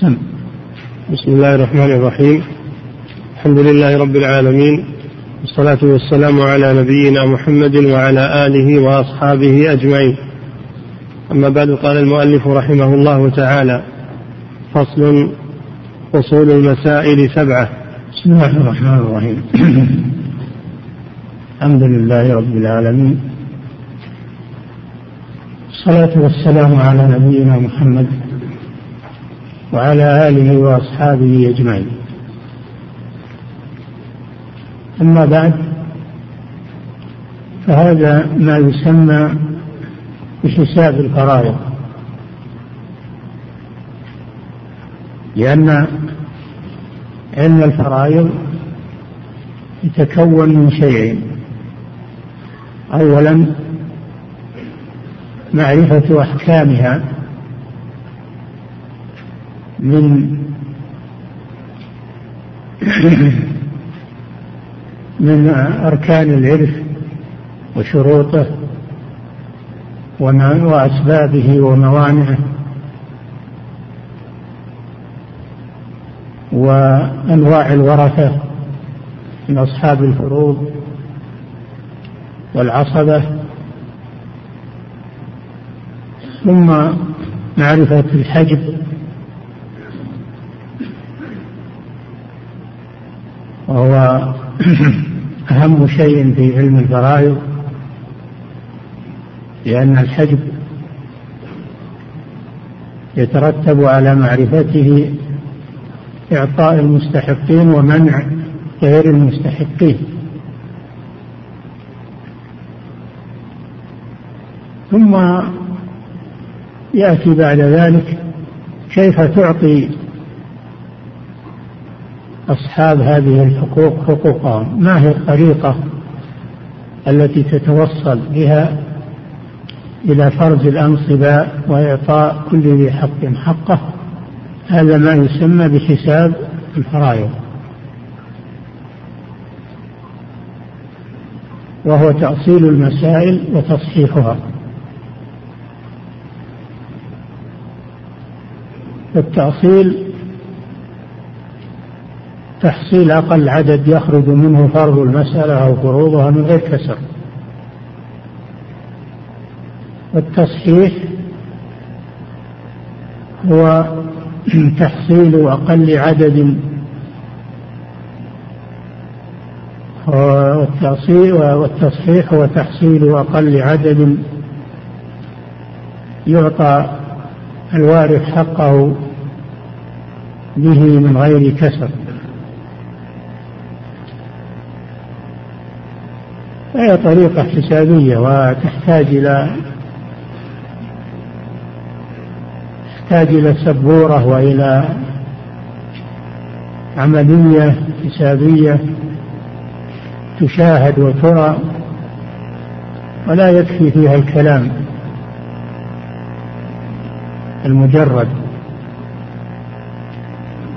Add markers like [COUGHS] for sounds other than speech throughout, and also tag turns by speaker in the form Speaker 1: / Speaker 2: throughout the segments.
Speaker 1: سم بسم الله الرحمن الرحيم. الحمد لله رب العالمين. والصلاة والسلام على نبينا محمد وعلى آله وأصحابه أجمعين. أما بعد قال المؤلف رحمه الله تعالى فصل فصول المسائل سبعة.
Speaker 2: بسم الله الرحمن الرحيم. [CLEARS THROAT] الحمد لله رب العالمين. الصلاة والسلام على نبينا محمد وعلى آله وأصحابه أجمعين. أما بعد فهذا ما يسمى بحساب الفرائض لأن علم الفرائض يتكون من شيئين. أولا معرفة أحكامها. من من أركان العرف وشروطه وأسبابه وموانعه. وأنواع الورثة من أصحاب الفروض والعصبة. ثم معرفة الحجب وهو [CLEARS THROAT] أهم شيء في علم الفرائض لأن الحجب يترتب على معرفته إعطاء المستحقين ومنع غير المستحقين. ثم يأتي بعد ذلك كيف تعطي أصحاب هذه الحقوق حقوقهم. ما هي الطريقة التي تتوصل بها إلى فرز الأنصباء وإعطاء كل ذي حق حقه؟ هذا ما يسمى بحساب الفرائض. وهو تأصيل المسائل وتصحيحها. التأصيل تحصيل أقل عدد يخرج منه فرض المسألة أو فروضها من غير كسر. والتصحيح هو [CLEARS THROAT] تحصيل أقل عدد. والتصحيح هو تحصيل أقل عدد. يعطى الوارث حقه به من غير كسر. فهي طريقة حسابية وتحتاج إلى تحتاج إلى سبورة وإلى عملية حسابية تشاهد وترى ولا يكفي فيها الكلام المجرد.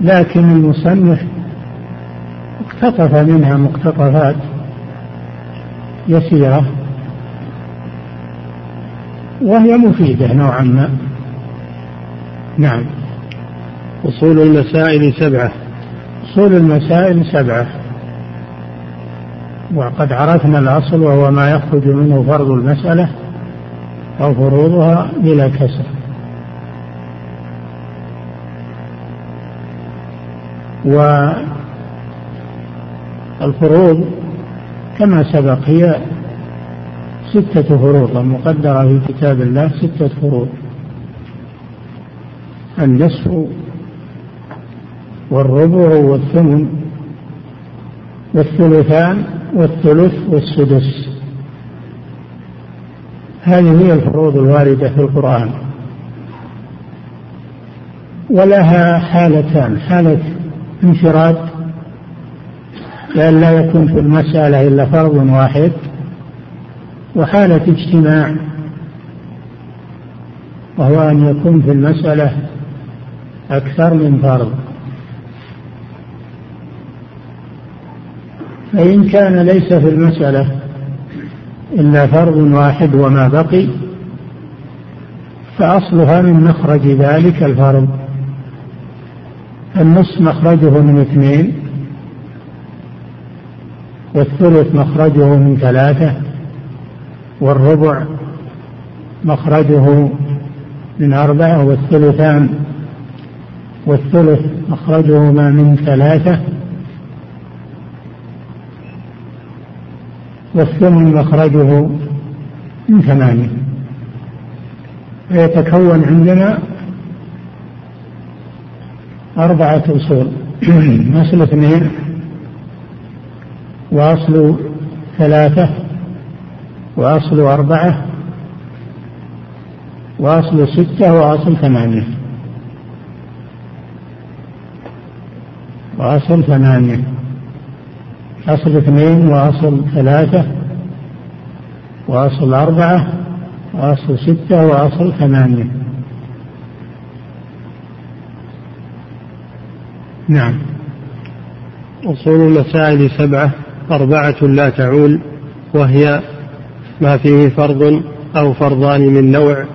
Speaker 2: لكن المصنف اقتطف منها مقتطفات. يسيرة. وهي مفيدة نوعا ما. نعم.
Speaker 1: أصول المسائل سبعة.
Speaker 2: أصول المسائل سبعة. وقد عرفنا الأصل وهو ما يخرج منه فرض المسألة أو فروضها بلا كسر. والفروض كما سبق هي ستة فروض المقدرة في كتاب الله ستة فروض. النصف والربع والثمن والثلثان والثلث والسدس. هذه هي الفروض الواردة في القرآن. ولها حالتان حالة انفراد لأن لا يكون في المسألة إلا فرض واحد. وحالة اجتماع وهو أن يكون في المسألة أكثر من فرض. فإن كان ليس في المسألة إلا فرض واحد وما بقي فأصلها من مخرج ذلك الفرض. النصف مخرجه من اثنين والثلث مخرجه من ثلاثة والربع مخرجه من أربعة والثلثان والثلث مخرجهما من ثلاثة والثمن مخرجه من ثمانية. فيتكون عندنا أربعة أصول. [CLEARS THROAT] أصل اثنين. وأصل ثلاثة وأصل أربعة وأصل ستة وأصل ثمانية. وأصل ثمانية. أصل اثنين وأصل ثلاثة وأصل أربعة وأصل ستة وأصل ثمانية. نعم.
Speaker 1: أصول المسائل سبعة أربعة لا تعول وهي ما فيه فرض أو فرضان من نوع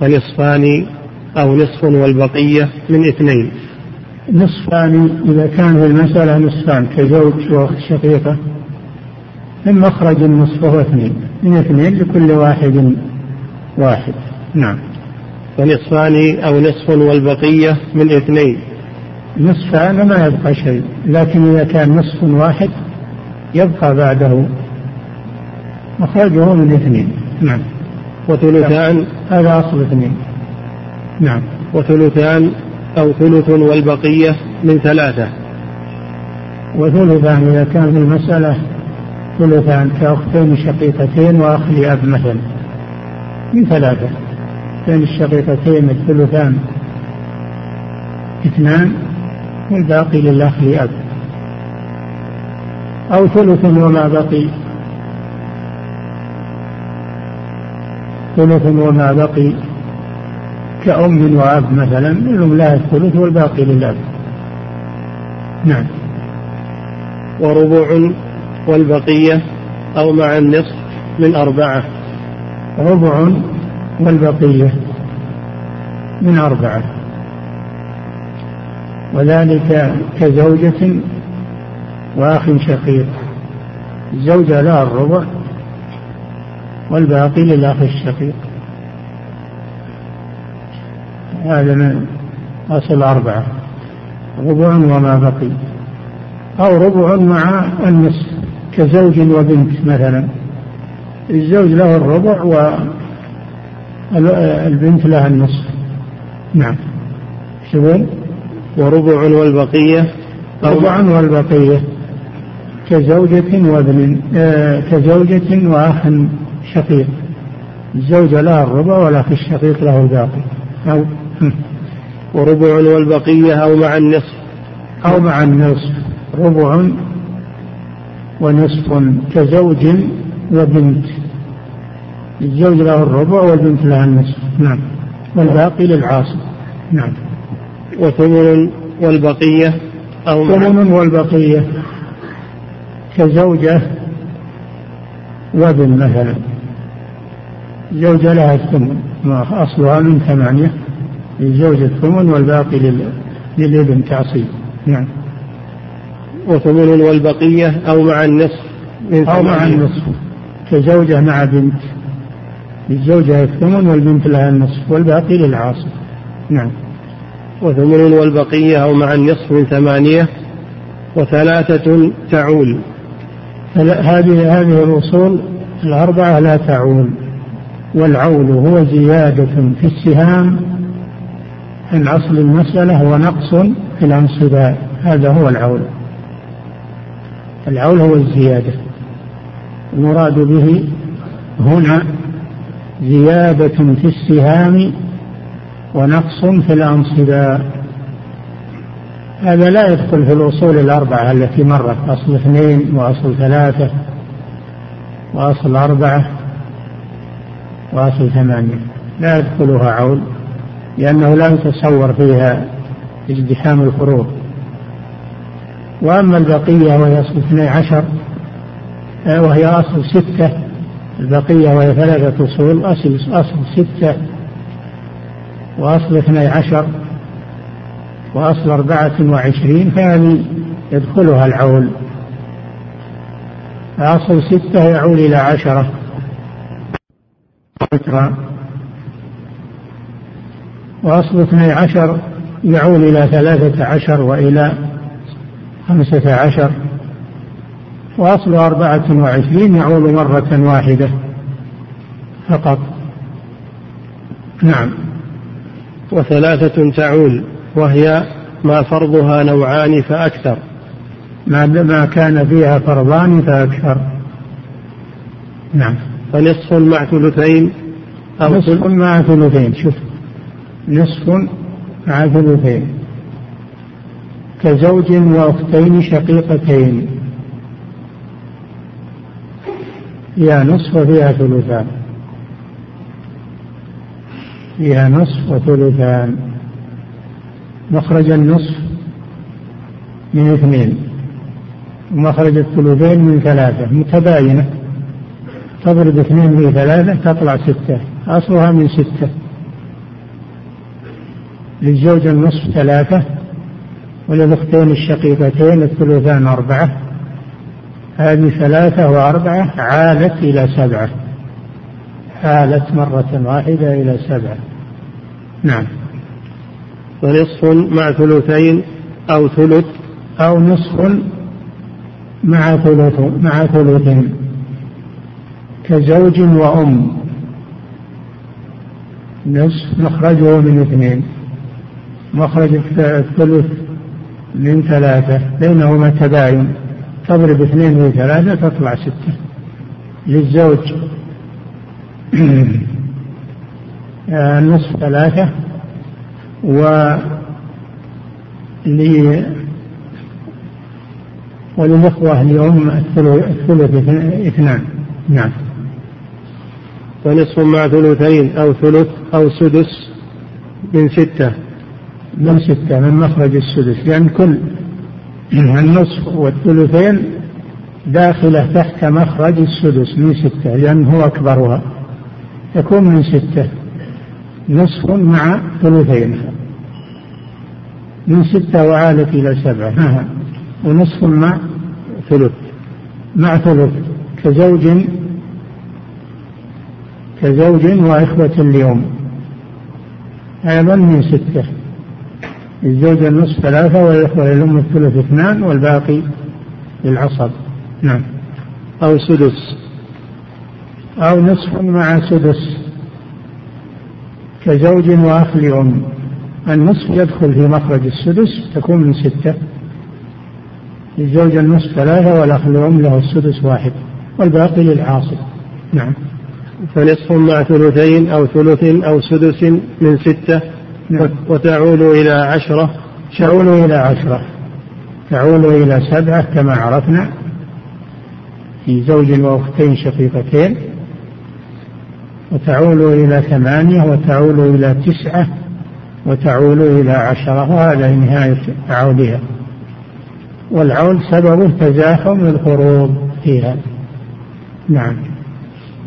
Speaker 1: فنصفان أو نصف والبقية من اثنين.
Speaker 2: نصفان إذا كان في المسألة نصفان كزوج وأخت شقيقة من مخرج النصف هو اثنين. من اثنين لكل واحد واحد. نعم.
Speaker 1: فنصفان أو نصف والبقية من اثنين.
Speaker 2: نصفان ما يبقى شيء لكن إذا كان نصف واحد يبقى بعده مخرجه من اثنين. نعم.
Speaker 1: وثلثان
Speaker 2: هذا أصل اثنين. نعم.
Speaker 1: وثلثان أو ثلث والبقية من ثلاثة.
Speaker 2: وثلثان إذا كان في المسألة ثلثان كأختين شقيقتين وأخ لأب مثلا. من ثلاثة. أختين الشقيقتين الثلثان اثنان والباقي للأخ لأب. أو ثلث وما بقي. ثلث وما بقي. كأم وأب مثلا منهم لها الثلث والباقي للأب نعم.
Speaker 1: وربع والبقية أو مع النصف من أربعة.
Speaker 2: ربع والبقية من أربعة. وذلك كزوجة وأخ شقيق. الزوجة لها الربع والباقي للأخ الشقيق. هذا من أصل أربعة ربع وما بقي. أو ربع مع النصف كزوج وبنت مثلا. الزوج له الربع والبنت لها النصف. نعم. شبون
Speaker 1: وربع والبقية؟
Speaker 2: ربع والبقية. كزوجة وابن آه كزوجة وأخ شقيق. الزوجة لها الربع والأخ الشقيق له الباقي. أو
Speaker 1: وربع والبقية أو مع النصف.
Speaker 2: أو مع النصف. ربع ونصف كزوج وبنت. الزوج له الربع والبنت لها النصف. نعم. والباقي للعاصب نعم.
Speaker 1: وثمن والبقية أو
Speaker 2: ثمن والبقية. كزوجة وابن مثلا. زوجة لها الثمن أصلها من ثمانية للزوج الثمن والباقي للابن تعصيب. نعم.
Speaker 1: وثمن والبقية أو مع النصف
Speaker 2: من أو مع النصف. كزوجة مع بنت. للزوجة الثمن والبنت لها النصف والباقي للعاصب نعم.
Speaker 1: وثمن والبقية أو مع النصف من ثمانية وثلاثة تعول.
Speaker 2: هذه هذه الأصول الأربعة لا تعول والعول هو زيادة في السهام عن أصل المسألة ونقص في الأنصباء هذا هو العول. العول هو الزيادة. المراد به هنا زيادة في السهام ونقص في الأنصباء هذا لا يدخل في الأصول الأربعة التي مرت أصل اثنين وأصل ثلاثة وأصل أربعة وأصل ثمانية. لا يدخلها عول لأنه لا يتصور فيها ازدحام الفروض وأما البقية وهي أصل اثني عشر آه، وهي أصل ستة البقية وهي ثلاثة أصول أصل أصل ستة وأصل اثني عشر. وأصل أربعة وعشرين فهذه يدخلها العول. أصل ستة يعول إلى عشرة. وأصل اثني عشر يعول إلى ثلاثة عشر وإلى خمسة عشر. وأصل أربعة وعشرين يعول مرة واحدة فقط. نعم.
Speaker 1: وثلاثة تعول. وهي ما فرضها نوعان فأكثر.
Speaker 2: ما ما كان فيها فرضان فأكثر. نعم.
Speaker 1: فنصف مع ثلثين
Speaker 2: أو نصف مع ثلثين شوف. نصف مع ثلثين. كزوج وأختين شقيقتين. فيها نصف وفيها ثلثان. فيها نصف وثلثان مخرج النصف من اثنين ومخرج الثلثين من ثلاثة متباينة. تضرب اثنين في ثلاثة تطلع ستة أصلها من ستة. للزوج النصف ثلاثة وللأختين الشقيقتين الثلثان أربعة. هذه ثلاثة وأربعة عالت إلى سبعة. عالت مرة واحدة إلى سبعة. نعم.
Speaker 1: ونصف مع ثلثين أو ثلث.
Speaker 2: أو نصف مع ثلث مع ثلثين. كزوج وأم. نصف مخرجه من اثنين. مخرج الثلث من ثلاثة. بينهما تباين. تضرب اثنين في ثلاثة تطلع ستة. للزوج. [CLEARS THROAT] النصف ثلاثة. و وللإخوة اليوم الثلث اثنان. نعم.
Speaker 1: ونصف مع ثلثين أو ثلث أو سدس من ستة.
Speaker 2: من ستة من مخرج السدس. لأن كل [CLEARS THROAT] النصف والثلثين داخلة تحت مخرج السدس من ستة لأن هو أكبرها. يكون من ستة. نصف مع ثلثين. من ستة وعالت إلى سبعة. ونصف مع ثلث. مع ثلث. كزوج كزوج وإخوة اليوم. أيضا من ستة. الزوجة النصف ثلاثة والإخوة للأم الثلث اثنان والباقي للعصب. نعم.
Speaker 1: أو سدس.
Speaker 2: أو نصف مع سدس. كزوج وأخ لأم. النصف يدخل في مخرج السدس تكون من ستة. للزوجة النصف ثلاثة والأخ لأم له السدس واحد والباقي للعاصب نعم.
Speaker 1: فنصف مع ثلثين أو ثلث أو سدس من ستة. نعم. وتعول إلى عشرة.
Speaker 2: تعول إلى عشرة. تعول إلى سبعة كما عرفنا. في زوج وأختين شقيقتين. وتعول إلى ثمانية وتعول إلى تسعة وتعول إلى عشرة وهذا نهاية عولها والعول سببه تزاحم الفروض فيها. نعم.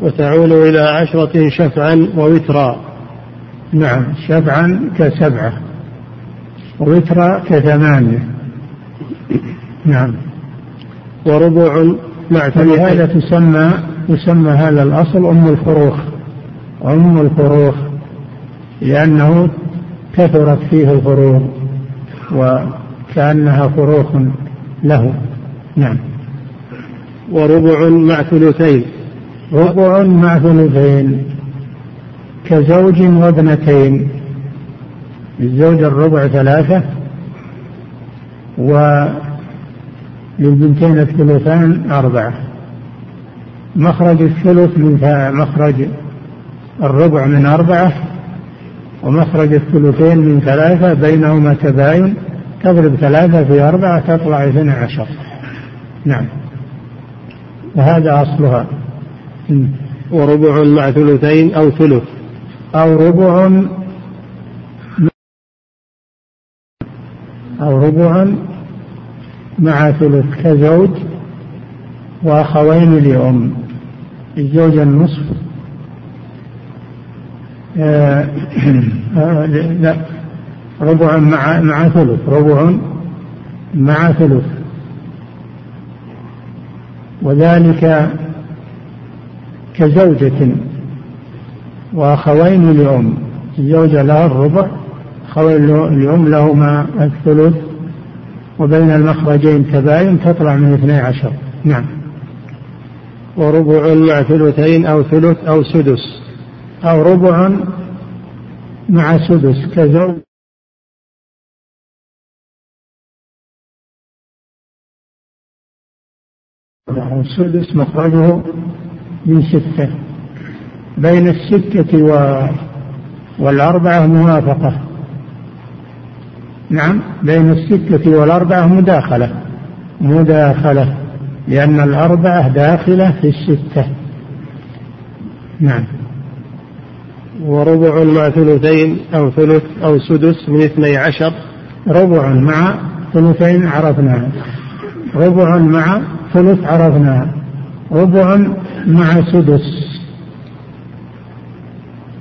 Speaker 1: وتعول إلى عشرة شفعا ووترا.
Speaker 2: نعم. شفعا كسبعة ووترا كثمانية. نعم.
Speaker 1: وربع مع
Speaker 2: فلهذا تسمى يسمى هذا الأصل أم الفروخ. أم الفروخ لأنه كثرت فيه الفروخ وكأنها فروخ له. نعم.
Speaker 1: وربع مع ثلثين.
Speaker 2: ربع مع ثلثين. كزوج وابنتين. للزوج الربع ثلاثة وللبنتين الثلثان أربعة. مخرج الثلث من مخرج الربع من أربعة ومخرج الثلثين من ثلاثة بينهما تباين تضرب ثلاثة في أربعة تطلع اثنى عشر. نعم. وهذا أصلها.
Speaker 1: وربع مع ثلثين أو ثلث.
Speaker 2: أو ربع أو ربع مع ثلث كزوج وأخوين لأم الزوج النصف. [CLEARS THROAT] لا. ربع مع مع ثلث. ربع مع ثلث. وذلك كزوجة وأخوين لأم. الزوجة لها الربع أخوين لأم لهما الثلث. وبين المخرجين تباين تطلع من اثني عشر. نعم.
Speaker 1: وربع مع ثلثين أو ثلث أو سدس.
Speaker 2: أو ربع مع سدس كزوج السدس مخرجه من ستة. بين الستة و والأربعة موافقة نعم بين الستة والأربعة مداخلة. مداخلة لأن الأربعة داخلة في الستة. نعم.
Speaker 1: وربع مع ثلثين أو ثلث أو سدس من اثني عشر.
Speaker 2: ربع مع ثلثين عرفناها ربع مع ثلث عرفناها ربع مع سدس.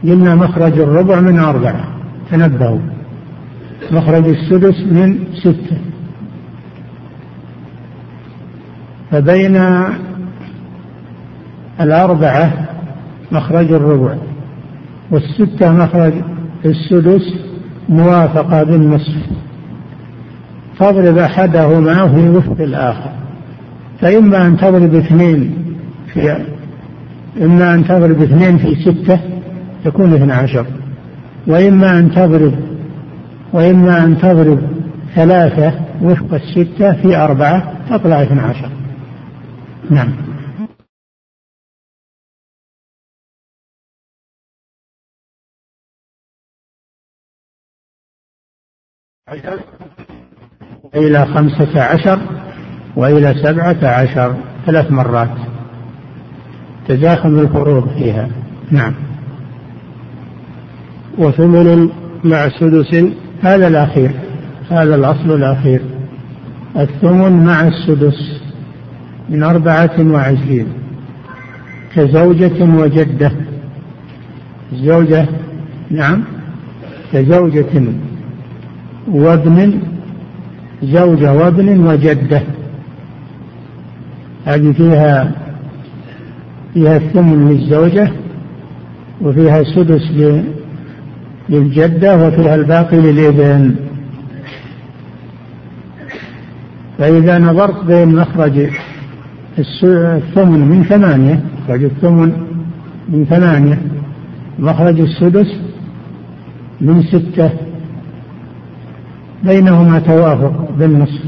Speaker 2: قلنا مخرج الربع من أربعة تنبهوا. مخرج السدس من ستة. فبين الأربعة مخرج الربع. والستة مخرج السدس موافقة بالنصف. فاضرب أحدهما في وفق الآخر. فإما أن تضرب اثنين في إما أن تضرب اثنين في ستة تكون اثنى عشر. وإما أن تضرب وإما أن تضرب ثلاثة وفق الستة في أربعة تطلع اثنى عشر. نعم. إلى خمسة عشر وإلى سبعة عشر ثلاث مرات. تزاحم الفروض فيها. نعم.
Speaker 1: وثمن مع سدس.
Speaker 2: هذا الأخير. هذا الأصل الأخير. الثمن مع السدس من أربعة وعشرين. كزوجة وجدة. الزوجة نعم. كزوجة. وابن زوجة وابن وجدة. هذه فيها فيها الثمن للزوجة وفيها سدس للجدة وفيها الباقي للإبن. فإذا نظرت بين مخرج الثمن من ثمانية مخرج الثمن من ثمانية مخرج السدس من ستة. بينهما توافق بالنصف.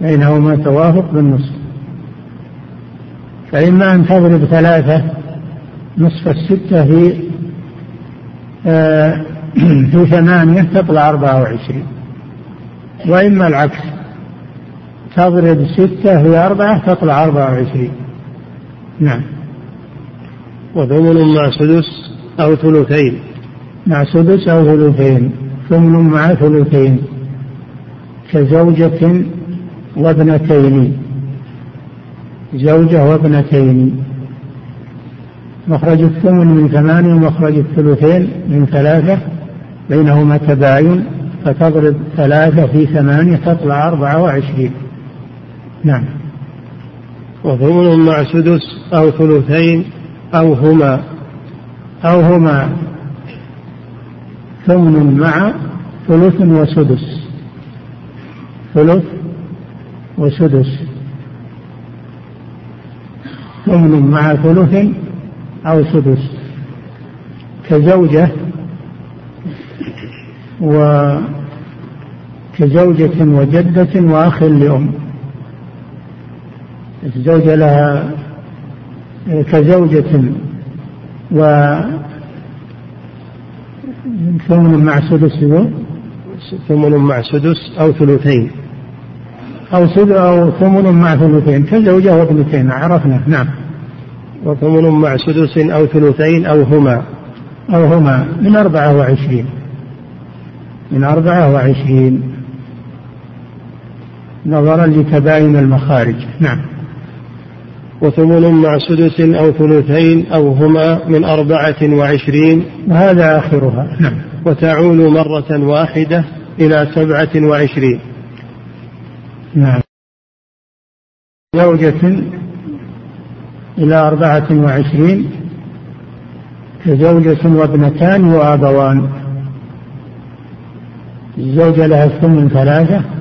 Speaker 2: بينهما توافق بالنصف. فإما أن تضرب ثلاثة نصف الستة في آه [CLEARS THROAT] في ثمانية تطلع أربعة وعشرين. وإما العكس تضرب ستة في أربعة تطلع أربعة وعشرين. نعم.
Speaker 1: وثمن مع سدس أو ثلثين.
Speaker 2: مع سدس أو ثلثين ثمن مع ثلثين كزوجة وابنتين. زوجة وابنتين. مخرج الثمن من ثمانية ومخرج الثلثين من ثلاثة. بينهما تباين فتضرب ثلاثة في ثمانية تطلع أربعة وعشرين. نعم.
Speaker 1: وثمن مع سدس أو ثلثين أو هما.
Speaker 2: أو هما. ثمن مع ثلث وسدس. ثلث وسدس. ثمن مع ثلث أو سدس. كزوجة و كزوجة وجدة وأخ لأم. الزوجة لها كزوجة و ثمن مع سدس
Speaker 1: ثمن مع سدس أو ثلثين.
Speaker 2: أو سد أو ثمن مع ثلثين. كزوجة وابنتين عرفنا. نعم.
Speaker 1: وثمن مع سدس أو ثلثين أو هما.
Speaker 2: أو هما. من أربعة وعشرين. من أربعة وعشرين. نظرا لتباين المخارج. نعم.
Speaker 1: وثمن مع سدس أو ثلثين أو هما من أربعة وعشرين.
Speaker 2: وهذا آخرها. نعم.
Speaker 1: وتعول مرة واحدة إلى سبعة وعشرين.
Speaker 2: نعم. زوجة إلى أربعة وعشرين كزوجة وابنتان وأبوان. الزوجة لها الثمن ثلاثة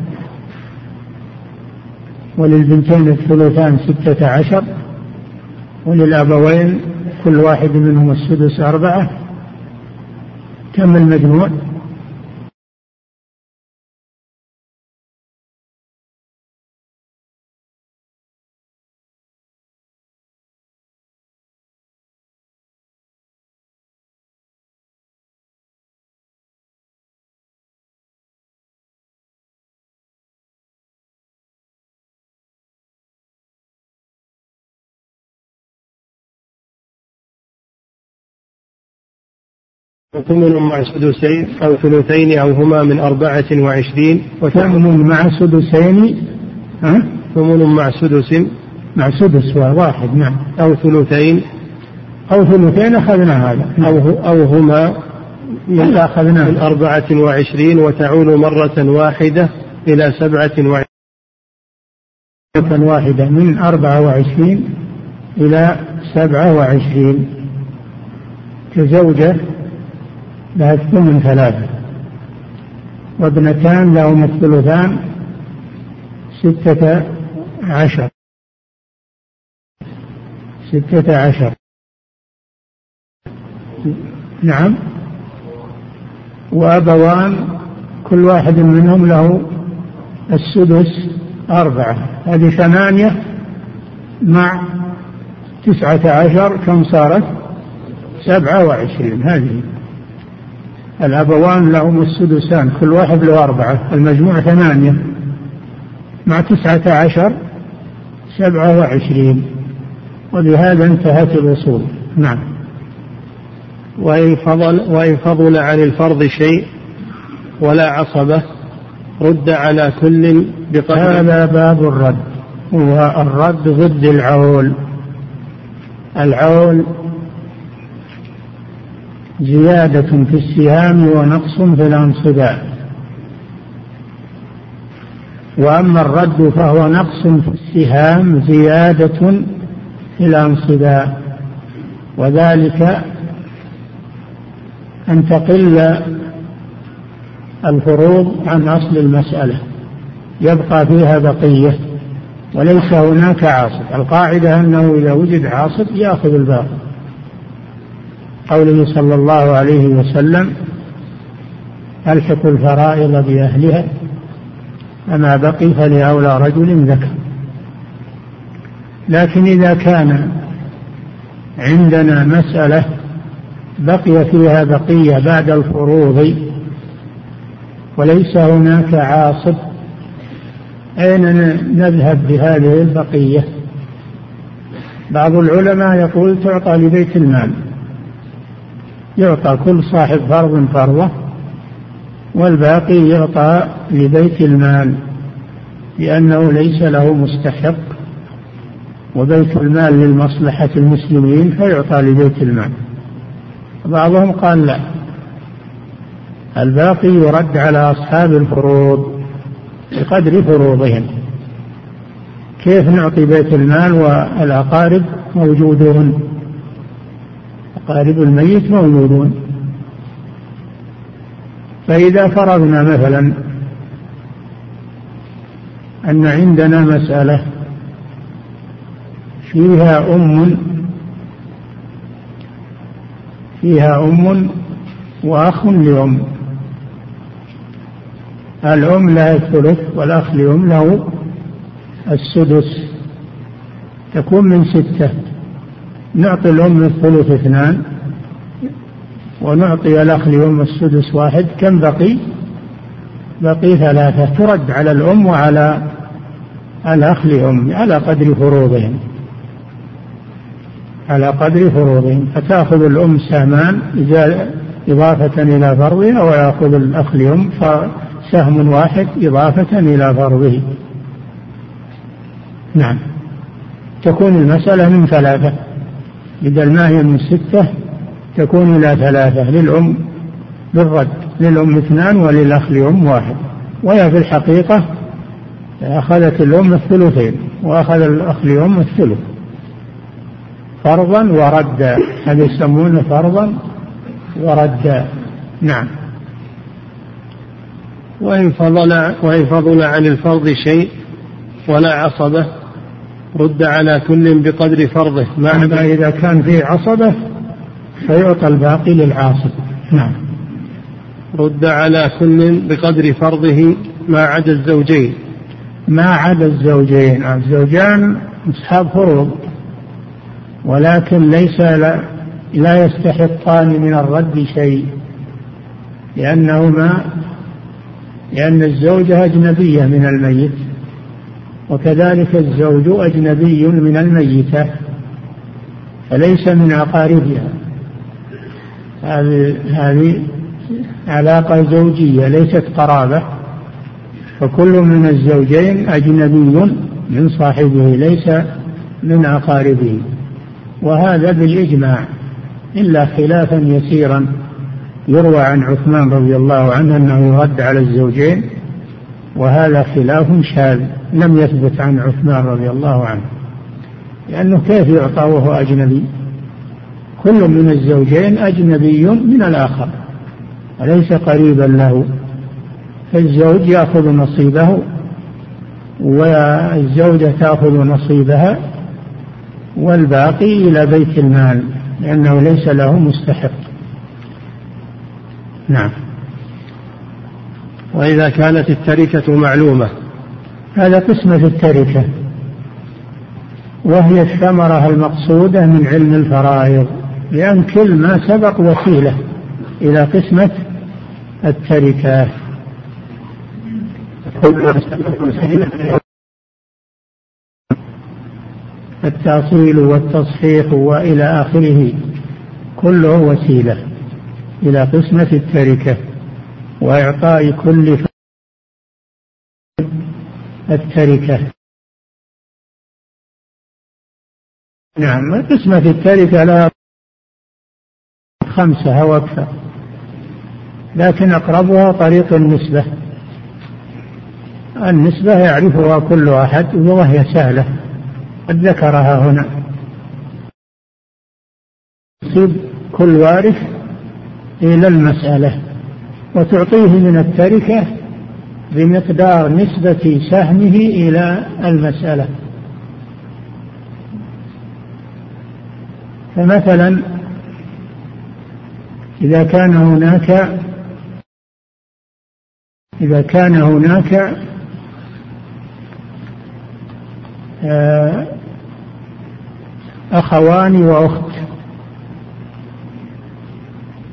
Speaker 2: وللبنتين الثلثان ستة عشر وللأبوين كل واحد منهم السدس أربعة كم المجموع.
Speaker 1: وثمن مع سدسين أو ثلثين أو هما من أربعة وعشرين
Speaker 2: وثمن مع سدسين ها؟
Speaker 1: ثمن مع سدس.
Speaker 2: مع سدس واحد نعم.
Speaker 1: أو ثلثين.
Speaker 2: أو ثلثين أخذنا هذا.
Speaker 1: أو أو هما من
Speaker 2: أخذنا
Speaker 1: من أربعة وعشرين وتعول مرة واحدة إلى سبعة وعشرين.
Speaker 2: مرة واحدة من أربعة وعشرين إلى سبعة وعشرين. كزوجة لها الثمن ثلاثة. وابنتان لهما الثلثان ستة عشر. ستة عشر. نعم. وأبوان كل واحد منهم له السدس أربعة. هذه ثمانية مع تسعة عشر كم صارت؟ سبعة وعشرين. هذه. الأبوان لهم السدسان كل واحد له أربعة المجموع ثمانية. مع تسعة عشر سبعة وعشرين. وبهذا انتهت الأصول. نعم.
Speaker 1: وإن فضل وإن فضل عن الفرض شيء ولا عصبة رد على كل
Speaker 2: بقدر. هذا باب الرد. والرد ضد العول. العول زيادة في السهام ونقص في الأنصباء وأما الرد فهو نقص في السهام زيادة في الأنصباء وذلك أن تقل الفروض عن أصل المسألة. يبقى فيها بقية وليس هناك عاصب القاعدة أنه إذا وجد عاصب يأخذ الباقي. قوله صلى الله عليه وسلم ألحق الفرائض بأهلها؟ فما بقي فلأولى رجل ذكر. لكن إذا كان عندنا مسألة بقي فيها بقية بعد الفروض وليس هناك عاصب أين نذهب بهذه البقية؟ بعض العلماء يقول تعطى لبيت المال. يعطى كل صاحب فرض فرضه والباقي يعطى لبيت المال لأنه ليس له مستحق. وبيت المال للمصلحة المسلمين فيعطى لبيت المال. بعضهم قال لا الباقي يرد على أصحاب الفروض بقدر فروضهم. كيف نعطي بيت المال والأقارب موجودون؟ أقارب الميت موجودون فإذا فرضنا مثلا أن عندنا مسألة فيها أم فيها أم وأخ لأم. الأم لها الثلث والأخ لأم له السدس. تكون من ستة. نعطي الأم الثلث اثنان ونعطي الأخ لأم السدس واحد. كم بقي؟ بقي ثلاثة. ترد على الأم وعلى الأخ لأم على قدر فروضهم. على قدر فروضهم. فتأخذ الأم سهمان إضافة إلى فرضها ويأخذ الأخ لأم سهم واحد إضافة إلى فرضه. نعم. تكون المسألة من ثلاثة. بدل ما هي من ستة تكون إلى ثلاثة للأم بالرد للأم اثنان وللأخ لأم واحد. وهي في الحقيقة أخذت الأم الثلثين وأخذ الأخ لأم الثلث. فرضا وردا هذا يسمونه فرضا وردا نعم.
Speaker 1: وإن فضل وإن فضل عن الفرض شيء ولا عصبة رد على كل بقدر فرضه.
Speaker 2: ما أما إذا كان فيه عصبة فيعطى الباقي للعاصب. نعم.
Speaker 1: رد على كل بقدر فرضه ما عدا الزوجين.
Speaker 2: ما عدا الزوجين. الزوجان أصحاب فروض ولكن ليس لا, لا يستحقان من الرد شيء لأنهما لأن الزوجة أجنبية من الميت. وكذلك الزوج أجنبي من الميتة فليس من أقاربها هذه علاقة زوجية ليست قرابة. فكل من الزوجين أجنبي من صاحبه ليس من أقاربه وهذا بالإجماع إلا خلافا يسيرا. يروى عن عثمان رضي الله عنه أنه يرد على الزوجين وهذا خلاف شاذ لم يثبت عن عثمان رضي الله عنه لأنه كيف يعطى وهو أجنبي؟ كل من الزوجين أجنبي من الآخر وليس قريبا له؟ فالزوج يأخذ نصيبه والزوجة تأخذ نصيبها والباقي إلى بيت المال لأنه ليس له مستحق. نعم.
Speaker 1: وإذا كانت التركة معلومة.
Speaker 2: هذا قسمة التركة. وهي الثمرة المقصودة من علم الفرائض لأن كل ما سبق وسيلة إلى قسمة التركة. التأصيل والتصحيح وإلى آخره كله وسيلة إلى قسمة التركة. وإعطاء كل التركة. نعم قسمة التركة لها خمسة أو أكثر. لكن أقربها طريق النسبة. النسبة يعرفها كل أحد وهي سهلة. قد ذكرها هنا. يصيب كل وارث إلى المسألة. وتعطيه من التركة بمقدار نسبة سهمه إلى المسألة. فمثلا إذا كان هناك إذا كان هناك آه، أخوان وأخت.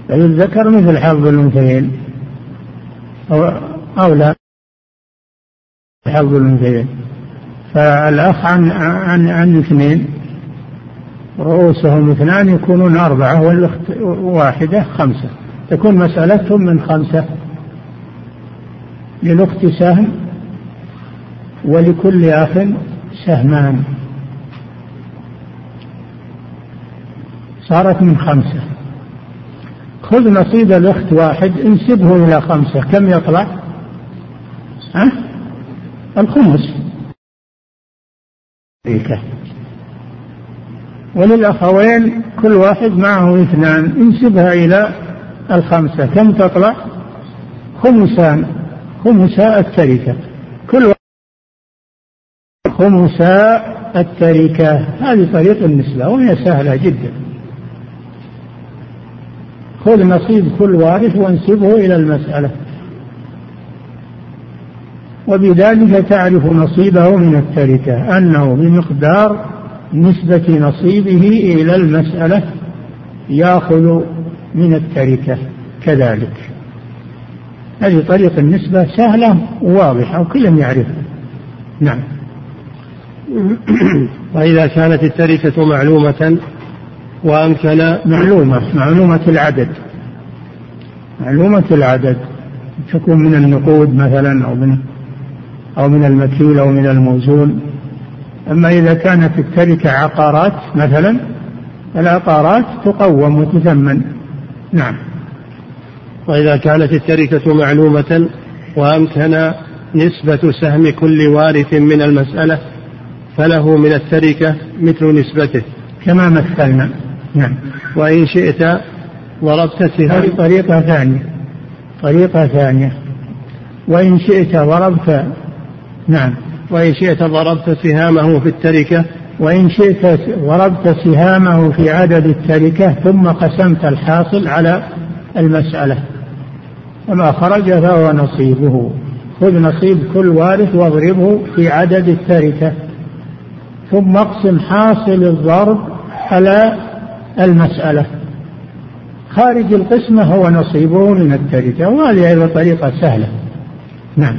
Speaker 2: فللذكر مثل حظ الأنثيين. أو أو لا. حظ الأنثيين فالأخ عن عن عن اثنين رؤوسهم اثنان يكونون أربعة والأخت واحدة خمسة. تكون مسألتهم من خمسة. للأخت سهم ولكل أخ سهمان. صارت من خمسة. خذ نصيب الأخت واحد انسبه إلى خمسة. كم يطلع؟ ها؟ الخمس. وللأخوين كل واحد معه اثنان. انسبها إلى الخمسة. كم تطلع؟ خمسان خمسا التركة. كل خمسا التركة. هذه طريق النسبة وهي سهلة جدا. خذ نصيب كل وارث وانسبه إلى المسألة. وبذلك تعرف نصيبه من التركة أنه بمقدار نسبة نصيبه إلى المسألة يأخذ من التركة كذلك. هذه طريقة النسبة سهلة وواضحة وكل يعرفها نعم. [COUGHS]
Speaker 1: وإذا كانت التركة معلومة وأمكن
Speaker 2: معلومة معلومة العدد. معلومة العدد تكون من النقود مثلا أو من أو من المكيل أو من الموزون. أما إذا كانت التركة عقارات مثلا العقارات تقوم وتثمن نعم.
Speaker 1: وإذا كانت التركة معلومة وأمكن نسبة سهم كل وارث من المسألة فله من التركة مثل نسبته.
Speaker 2: كما مثلنا. نعم.
Speaker 1: وإن شئت ضربت
Speaker 2: هذه طريقة ثانية. طريقة ثانية. وإن شئت ضربت نعم.
Speaker 1: وإن شئت ضربت سهامه في التركة.
Speaker 2: وإن شئت ضربت سهامه في عدد التركة ثم قسمت الحاصل على المسألة. وما خرج فهو نصيبه. خذ نصيب كل وارث واضربه في عدد التركة. ثم اقسم حاصل الضرب على المسألة. خارج القسمة هو نصيبه من التركة وهذه أيضا طريقة سهلة. نعم.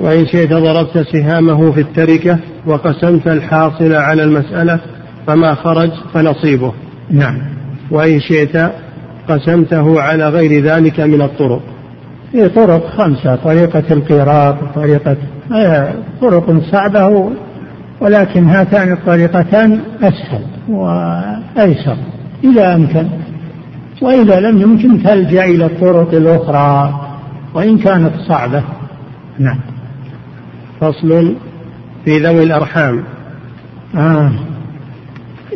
Speaker 1: وإن شئت ضربت سهامه في التركة وقسمت الحاصل على المسألة فما خرج فنصيبه.
Speaker 2: نعم.
Speaker 1: وإن شئت قسمته على غير ذلك من الطرق.
Speaker 2: في طرق خمسة طريقة القيراط طريقة طرق صعبة ولكن هاتان الطريقتان أسهل. وأيسر إذا أمكن. وإذا لم يمكن تلجأ إلى الطرق الأخرى وإن كانت صعبة. نعم.
Speaker 1: فصل في ذوي الأرحام.
Speaker 2: آه.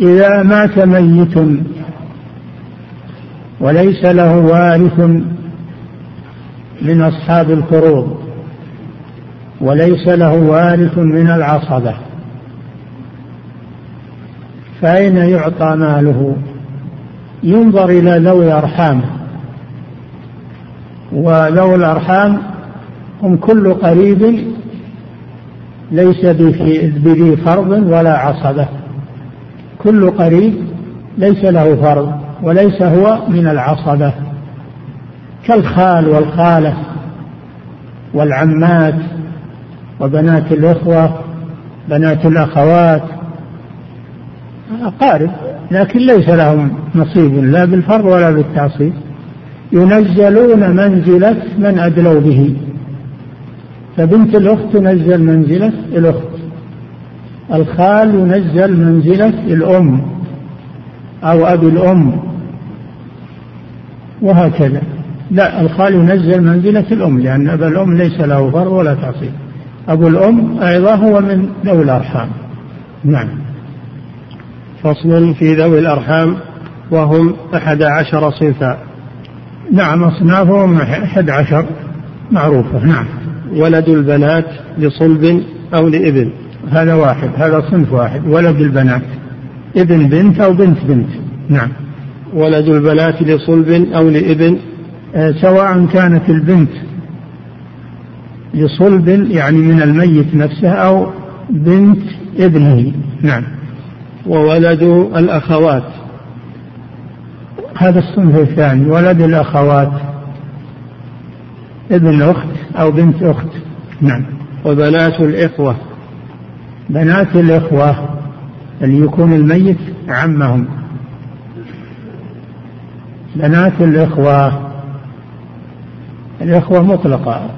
Speaker 2: إذا مات ميت وليس له وارث من أصحاب الفروض وليس له وارث من العصبة. فأين يعطى ماله؟ ينظر إلى ذوي أرحامه وذوي الأرحام هم كل قريب ليس بذي فرض ولا عصبة. كل قريب ليس له فرض وليس هو من العصبة. كالخال والخالة والعمات وبنات الإخوة بنات الأخوات أقارب لكن ليس لهم نصيب لا بالفرض ولا بالتعصيب. ينزلون منزلة من أدلوا به. فبنت الأخت تنزل منزلة الأخت. الخال ينزل منزلة الأم أو أبي الأم. وهكذا. لا الخال ينزل منزلة الأم لأن أبا الأم ليس له فرض ولا تعصيب. أبو الأم أيضا هو من ذوي الأرحام. نعم.
Speaker 1: فصل في ذوي الأرحام وهم أحد عشر صنفا.
Speaker 2: نعم أصنافهم أحد عشر معروفة. نعم.
Speaker 1: ولد البنات لصلب أو لإبن؟
Speaker 2: هذا واحد هذا صنف واحد. ولد البنات. ابن بنت أو بنت بنت. نعم.
Speaker 1: ولد البنات لصلب أو لإبن؟
Speaker 2: آه سواء كانت البنت لصلب يعني من الميت نفسه أو بنت ابنه. نعم.
Speaker 1: وولد الأخوات.
Speaker 2: هذا الصنف الثاني ولد الأخوات. ابن أخت أو بنت أخت. نعم.
Speaker 1: وبنات الإخوة.
Speaker 2: بنات الإخوة اللي يكون الميت عمهم. بنات الإخوة. الإخوة مطلقة.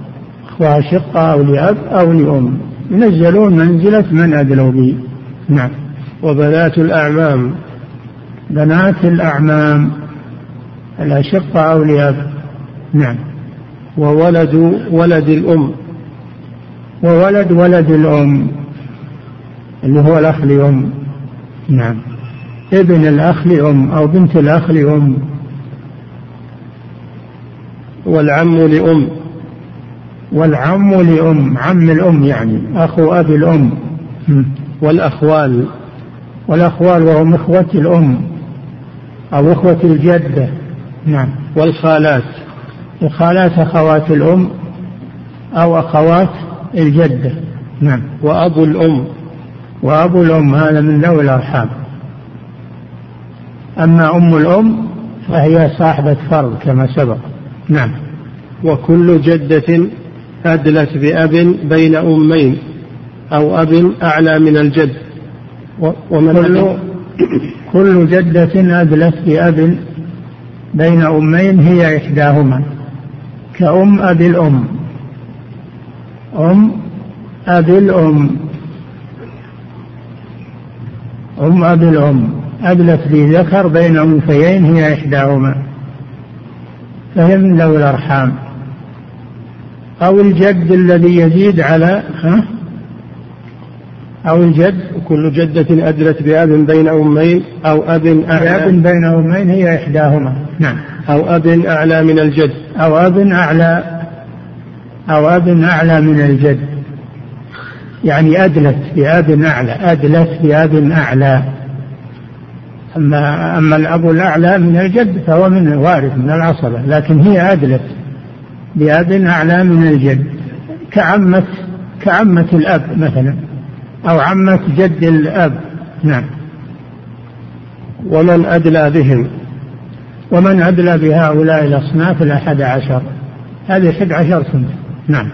Speaker 2: إخوة شقة أو لأب أو لأم. ينزلون منزلة من أدلوا به. نعم.
Speaker 1: وبنات الأعمام.
Speaker 2: بنات الأعمام الأشقة أو نعم.
Speaker 1: وولد ولد الأم.
Speaker 2: وولد ولد الأم اللي هو الأخ لأم. نعم. ابن الأخ لأم أو بنت الأخ لأم.
Speaker 1: والعم لأم.
Speaker 2: والعم لأم عم الأم يعني أخو أبي الأم.
Speaker 1: والأخوال.
Speaker 2: والأخوال وهم إخوة الأم أو إخوة الجدة نعم.
Speaker 1: والخالات.
Speaker 2: الخالات أخوات الأم أو أخوات الجدة نعم.
Speaker 1: وأبو الأم.
Speaker 2: وأبو الأم هذا من ذوي الأرحام. أما أم الأم فهي صاحبة فرض كما سبق. نعم.
Speaker 1: وكل جدة أدلت بأب بين أمين أو أب أعلى من الجد.
Speaker 2: ومن كل, كل جدة أدلت بأب بين أمين هي إحداهما كأم أبي الأم. أم أبي الأم. أم أبي الأم. أدلت لي ذكر بين أنثيين هي إحداهما. فهي من ذوي الأرحام. أو الجد الذي يزيد على ها؟ أو الجد
Speaker 1: كل جدة أدلت بأب بين أمين أو أب أعلى.
Speaker 2: بأب بين أمين هي إحداهما. نعم.
Speaker 1: أو أب أعلى من الجد.
Speaker 2: أو أب أعلى أو أب أعلى من الجد. يعني أدلت بأب أعلى أدلت بأب أعلى. أما أما الأب الأعلى من الجد فهو من وارث من العصبة لكن هي أدلت بأب أعلى من الجد. كعمة كعمة الأب مثلا. أو عمة جد الأب. نعم.
Speaker 1: ومن أدلى بهم؟
Speaker 2: ومن أدلى بهؤلاء الأصناف الأحد عشر. هذه أحد عشر سنة. نعم.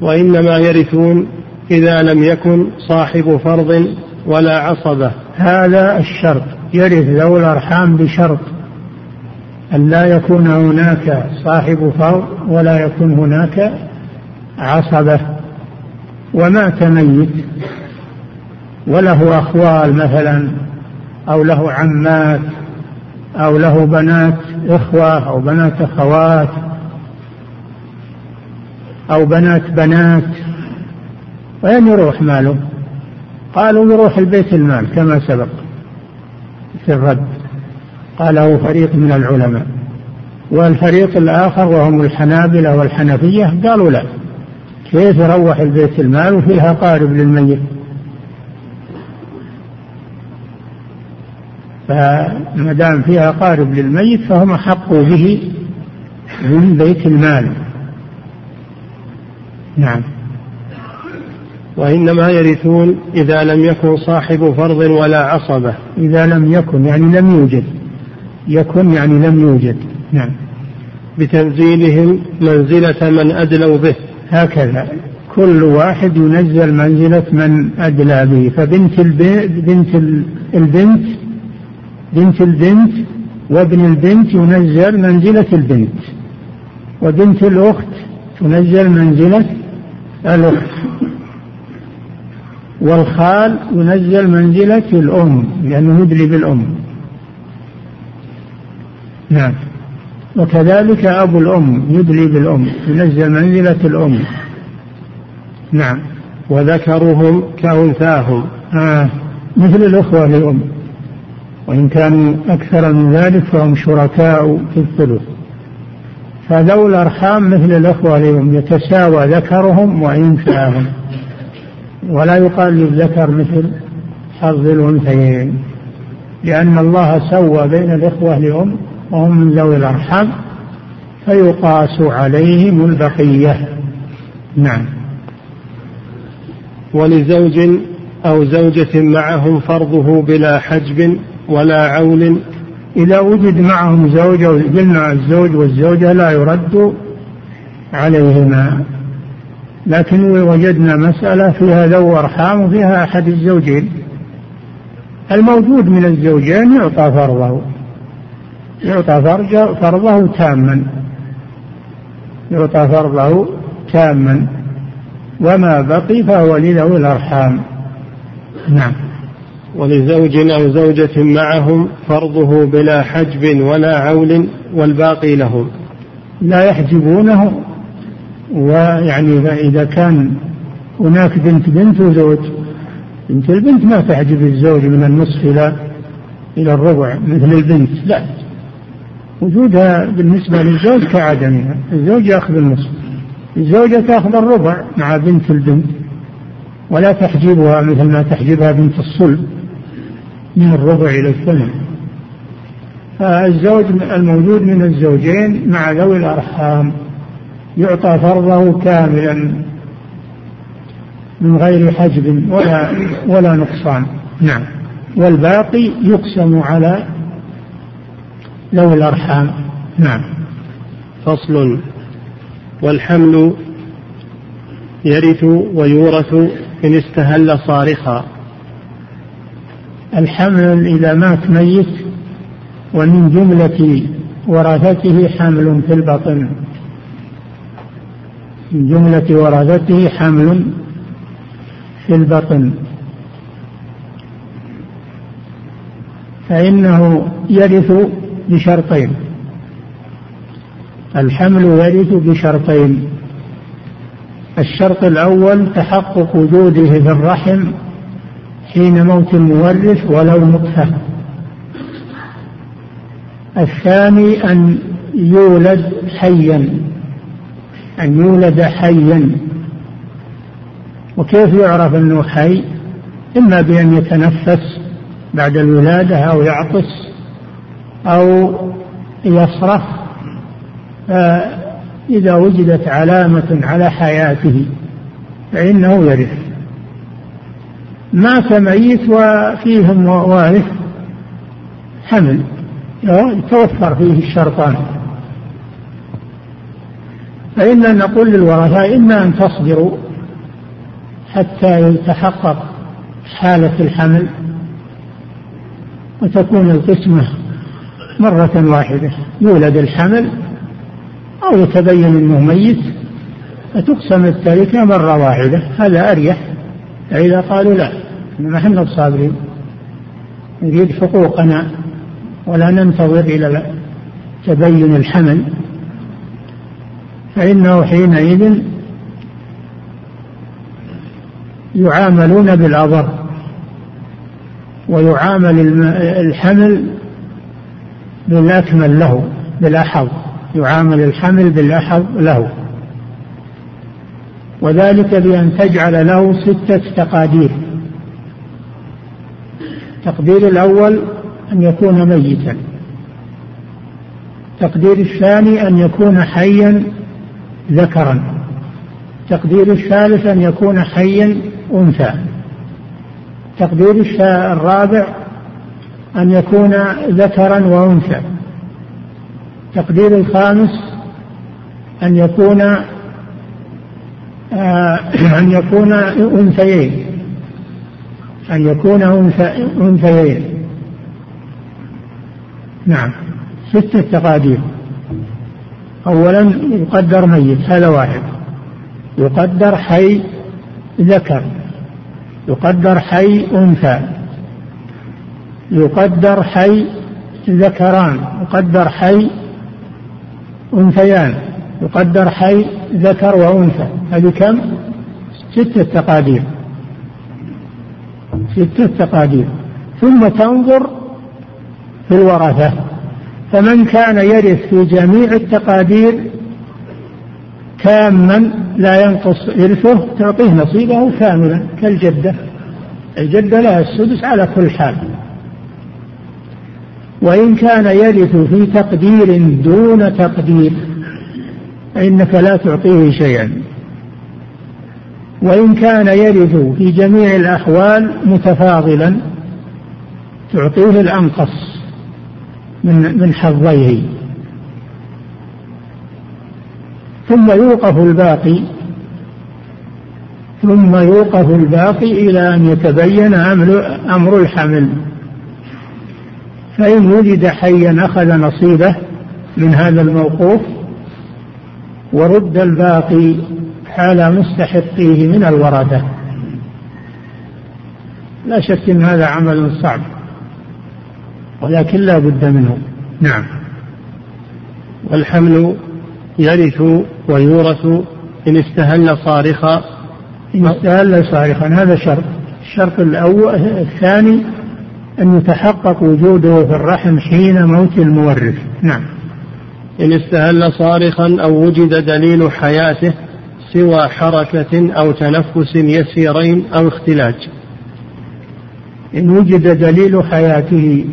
Speaker 1: وإنما يرثون إذا لم يكن صاحب فرض ولا عصبة.
Speaker 2: هذا الشرط. يرث ذوي الأرحام بشرط. أن لا يكون هناك صاحب فرض ولا يكون هناك عصبة. ومات ميت. وله أخوال مثلا أو له عمات أو له بنات إخوة أو بنات أخوات أو بنات بنات. وين يروح ماله؟ قالوا يروح البيت المال كما سبق في الرد. قاله فريق من العلماء. والفريق الآخر وهم الحنابلة والحنفية قالوا لا كيف يروح البيت المال وفيها قارب للميت؟ فما دام فيها قارب للميت فهم أحقوا به من بيت المال. نعم.
Speaker 1: وإنما يرثون إذا لم يكن صاحب فرض ولا عصبة.
Speaker 2: إذا لم يكن يعني لم يوجد. يكن يعني لم يوجد. نعم.
Speaker 1: بتنزيلهم منزلة من أدلوا به.
Speaker 2: هكذا. كل واحد ينزل منزلة من أدلى به. فبنت بنت البنت بنت البنت وابن البنت ينزل منزلة البنت وبنت الأخت تنزل منزلة الأخت والخال ينزل منزلة الأم لأنه يدلي بالأم. نعم. وكذلك أبو الأم يدلي بالأم ينزل منزلة الأم. نعم.
Speaker 1: وذكرهم كأنثاهم.
Speaker 2: آه مثل الأخوة للأم. وإن كانوا أكثر من ذلك فهم شركاء في الثلث. فذوي الأرحام مثل الأخوة لهم يتساوى ذكرهم وإنثاهم. ولا يقال للذكر مثل حظ الأنثيين لأن الله سوى بين الإخوة لأم وهم من ذوي الأرحام فيقاس عليهم البقية. نعم.
Speaker 1: ولزوج أو زوجة معهم فرضه بلا حجب ولا عول
Speaker 2: إذا وجد معهم زوجة قلنا الزوج والزوجة لا يرد عليهما. لكن وجدنا مسألة فيها ذو أرحام وفيها أحد الزوجين. الموجود من الزوجين يعطى فرضه. يعطى فرضه تاما. يعطى فرضه تاما. وما بقي فهو لذوي الأرحام. نعم.
Speaker 1: ولزوج أو زوجة معهم فرضه بلا حجب ولا عول والباقي لهم.
Speaker 2: لا يحجبونه ويعني إذا كان هناك بنت بنت وزوج. بنت البنت ما تحجب الزوج من النصف إلى إلى الربع مثل البنت لا. وجودها بالنسبة للزوج كعدمها الزوج يأخذ النصف. الزوجة تأخذ الربع مع بنت البنت ولا تحجبها مثل ما تحجبها بنت الصلب. من الربع إلى الثمن. فالزوج الموجود من الزوجين مع ذوي الأرحام يعطى فرضه كاملا من غير حجب ولا ولا نقصان. نعم. والباقي يقسم على ذوي الأرحام. نعم.
Speaker 1: فصل. والحمل يرث ويورث إن استهل صارخا.
Speaker 2: الحمل إذا مات ميت ومن جملة ورثته حمل في البطن. من جملة ورثته حمل في البطن. فإنه يرث بشرطين. الحمل يرث بشرطين. الشرط الأول تحقق وجوده في الرحم حين موت المورث ولو نطفة. الثاني أن يولد حيا أن يولد حيا. وكيف يعرف أنه حي؟ إما بأن يتنفس بعد الولادة أو يعطس أو يصرخ فإذا وجدت علامة على حياته فإنه يرث. مات ميت وفيهم وارث حمل. يتوفر فيه الشرطان. فإنا نقول للورثة إما أن تصبروا حتى يتحقق حالة الحمل وتكون القسمة مرة واحدة. يولد الحمل أو يتبين أنه ميت فتقسم التركة مرة واحدة. هذا أريح. فإذا قالوا لا إحنا بصابرين نريد حقوقنا ولا ننتظر إلى تبين الحمل. فإنه حينئذ يعاملون بالأضر ويعامل الحمل بالأكمل له بالأحظ. يعامل الحمل بالأحظ له. وذلك بأن تجعل له ستة تقادير. التقدير الأول أن يكون ميتا. التقدير الثاني أن يكون حيا ذكرا. التقدير الثالث أن يكون حيا أنثى. التقدير الرابع أن يكون ذكرا وأنثى. التقدير الخامس أن يكون أن يكون أنثيين. أن يكون أنثيين. نعم. ستة تقادير أولا يقدر ميت هذا واحد. يقدر حي ذكر. يقدر حي أنثى. يقدر حي ذكران. يقدر حي أنثيان. يقدر حي ذكر وأنثى. هذه كم؟ ستة تقادير. ستة تقادير. ثم تنظر في الورثة. فمن كان يرث في جميع التقادير تاما لا ينقص إرثه تعطيه نصيبه كاملا كالجدة. الجدة لها السدس على كل حال. وإن كان يرث في تقدير دون تقدير فإنك لا تعطيه شيئا. وإن كان يرث في جميع الأحوال متفاضلا تعطيه الأنقص من من حظيه. ثم يوقف الباقي ثم يوقف الباقي إلى أن يتبين أمر, الحمل. فإن وجد حيا أخذ نصيبه من هذا الموقوف ورد الباقي على مستحقيه من الورثة لا شك أن هذا عمل صعب ولكن لا بد منه. نعم.
Speaker 1: والحمل يرث ويورث إن استهل صارخا.
Speaker 2: إن استهل صارخا هذا شرط. الشرط الأول الثاني أن يتحقق وجوده في الرحم حين موت المورث. نعم.
Speaker 1: إن استهل صارخا أو وجد دليل حياته سوى حركة أو تنفس يسيرين أو اختلاج.
Speaker 2: إن وجد دليل حياته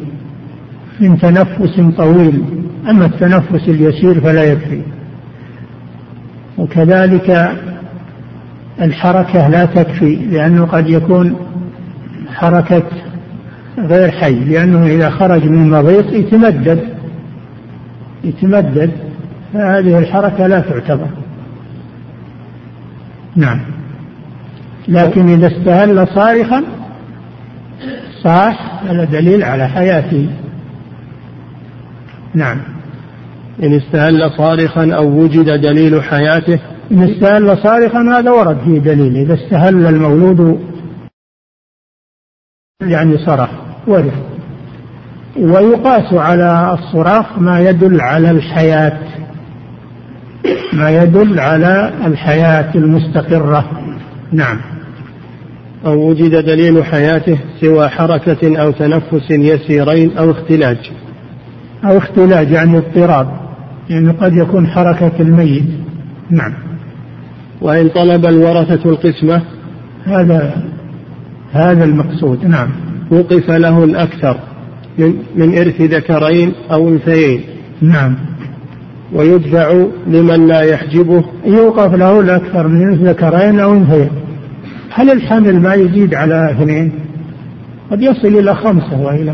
Speaker 2: من تنفس طويل أما التنفس اليسير فلا يكفي. وكذلك الحركة لا تكفي لأنه قد يكون حركة غير حي لأنه إذا خرج من مضيق يتمدد. يتمدد فهذه الحركة لا تعتبر. نعم. لكن إذا استهل صارخا صاح هذا دليل على حياته. نعم.
Speaker 1: إن استهل صارخا أو وجد دليل حياته.
Speaker 2: إن استهل صارخا هذا ورد فيه دليل. إذا استهل المولود يعني صرخ ورث ويقاس على الصراخ ما يدل على الحياة ما يدل على الحياة المستقرة. نعم.
Speaker 1: أو وجد دليل حياته سوى حركة أو تنفس يسيرين أو اختلاج.
Speaker 2: أو اختلاج يعني اضطراب. يعني قد يكون حركة الميت. نعم.
Speaker 1: وإن طلب الورثة القسمة؟
Speaker 2: هذا هذا المقصود. نعم.
Speaker 1: وقف له الأكثر. من إرث ذكرين أو أنثيين.
Speaker 2: نعم.
Speaker 1: ويدفع لمن لا يحجبه.
Speaker 2: يوقف له الأكثر من ذكرين أو أنثيين. هل الحمل ما يزيد على اثنين؟ قد يصل إلى خمسة وإلى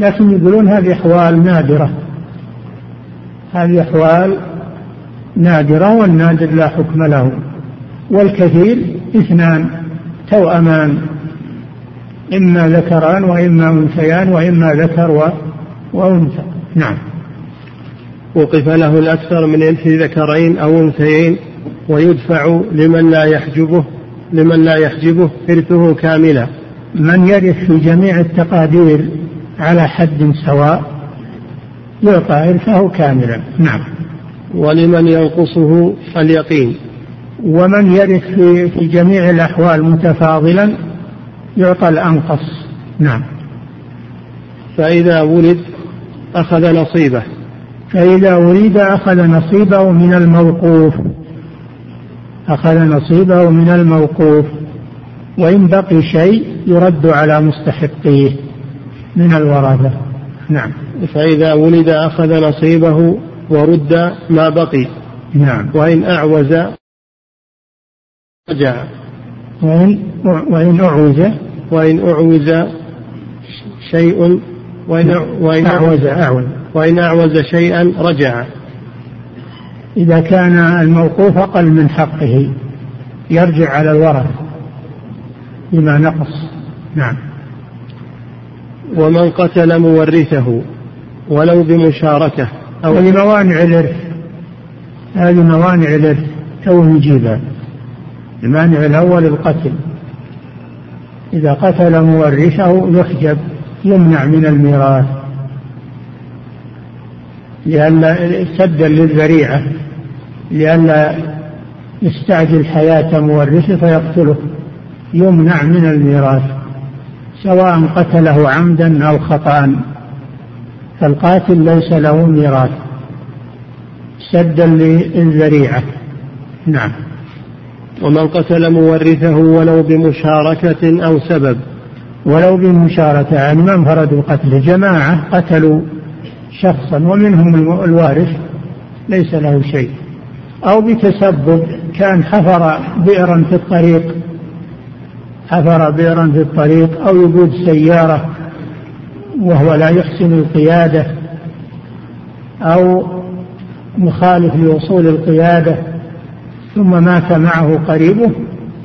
Speaker 2: لكن يقولون هذه أحوال نادرة. هذه أحوال نادرة والنادر لا حكم له. والكثير اثنان توأمان إما ذكران وإما أنثيان وإما ذكر وأنثى. نعم.
Speaker 1: وقف له الأكثر من إنث ذكرين أو أنثيين ويدفع لمن لا يحجبه لمن لا يحجبه إرثه كاملا.
Speaker 2: من يرث في جميع التقادير على حد سواء يعطى إرثه كاملا. نعم.
Speaker 1: ولمن ينقصه اليقين.
Speaker 2: ومن يرث في, في جميع الأحوال متفاضلا يعطى الأنقص. نعم.
Speaker 1: فإذا ولد أخذ نصيبه.
Speaker 2: فإذا ولد أخذ نصيبه من الموقوف. أخذ نصيبه من الموقوف. وإن بقي شيء يرد على مستحقيه من الورثة. نعم.
Speaker 1: فإذا ولد أخذ نصيبه ورد ما بقي.
Speaker 2: نعم.
Speaker 1: وإن أعوز رجع.
Speaker 2: وإن وإن أعوز
Speaker 1: وإن أعوز شيء وإن وإن
Speaker 2: أعوز أعوز
Speaker 1: وإن أعوز شيئا رجع.
Speaker 2: إذا كان الموقوف أقل من حقه يرجع على الورث بما نقص. نعم.
Speaker 1: ومن قتل مورثه ولو بمشاركة
Speaker 2: أو هذه موانع الإرث هذه موانع الإرث تو نجيبها المانع الأول القتل. إذا قتل مورثه يحجب يمنع من الميراث. لأن سدا للذريعة. لئلا يستعجل حياة مورثه فيقتله. يمنع من الميراث. سواء قتله عمدا أو خطأ. فالقاتل ليس له ميراث. سدا للذريعة. نعم.
Speaker 1: ومن قتل مورثه ولو بمشاركة أو سبب.
Speaker 2: ولو بمشاركة يعني ما انفردوا قتله جماعة قتلوا شخصا ومنهم الوارث ليس له شيء. أو بتسبب كان حفر بئرا في الطريق. حفر بئرا في الطريق أو يقود سيارة وهو لا يحسن القيادة. أو مخالف لوصول القيادة. ثم مات معه قريبه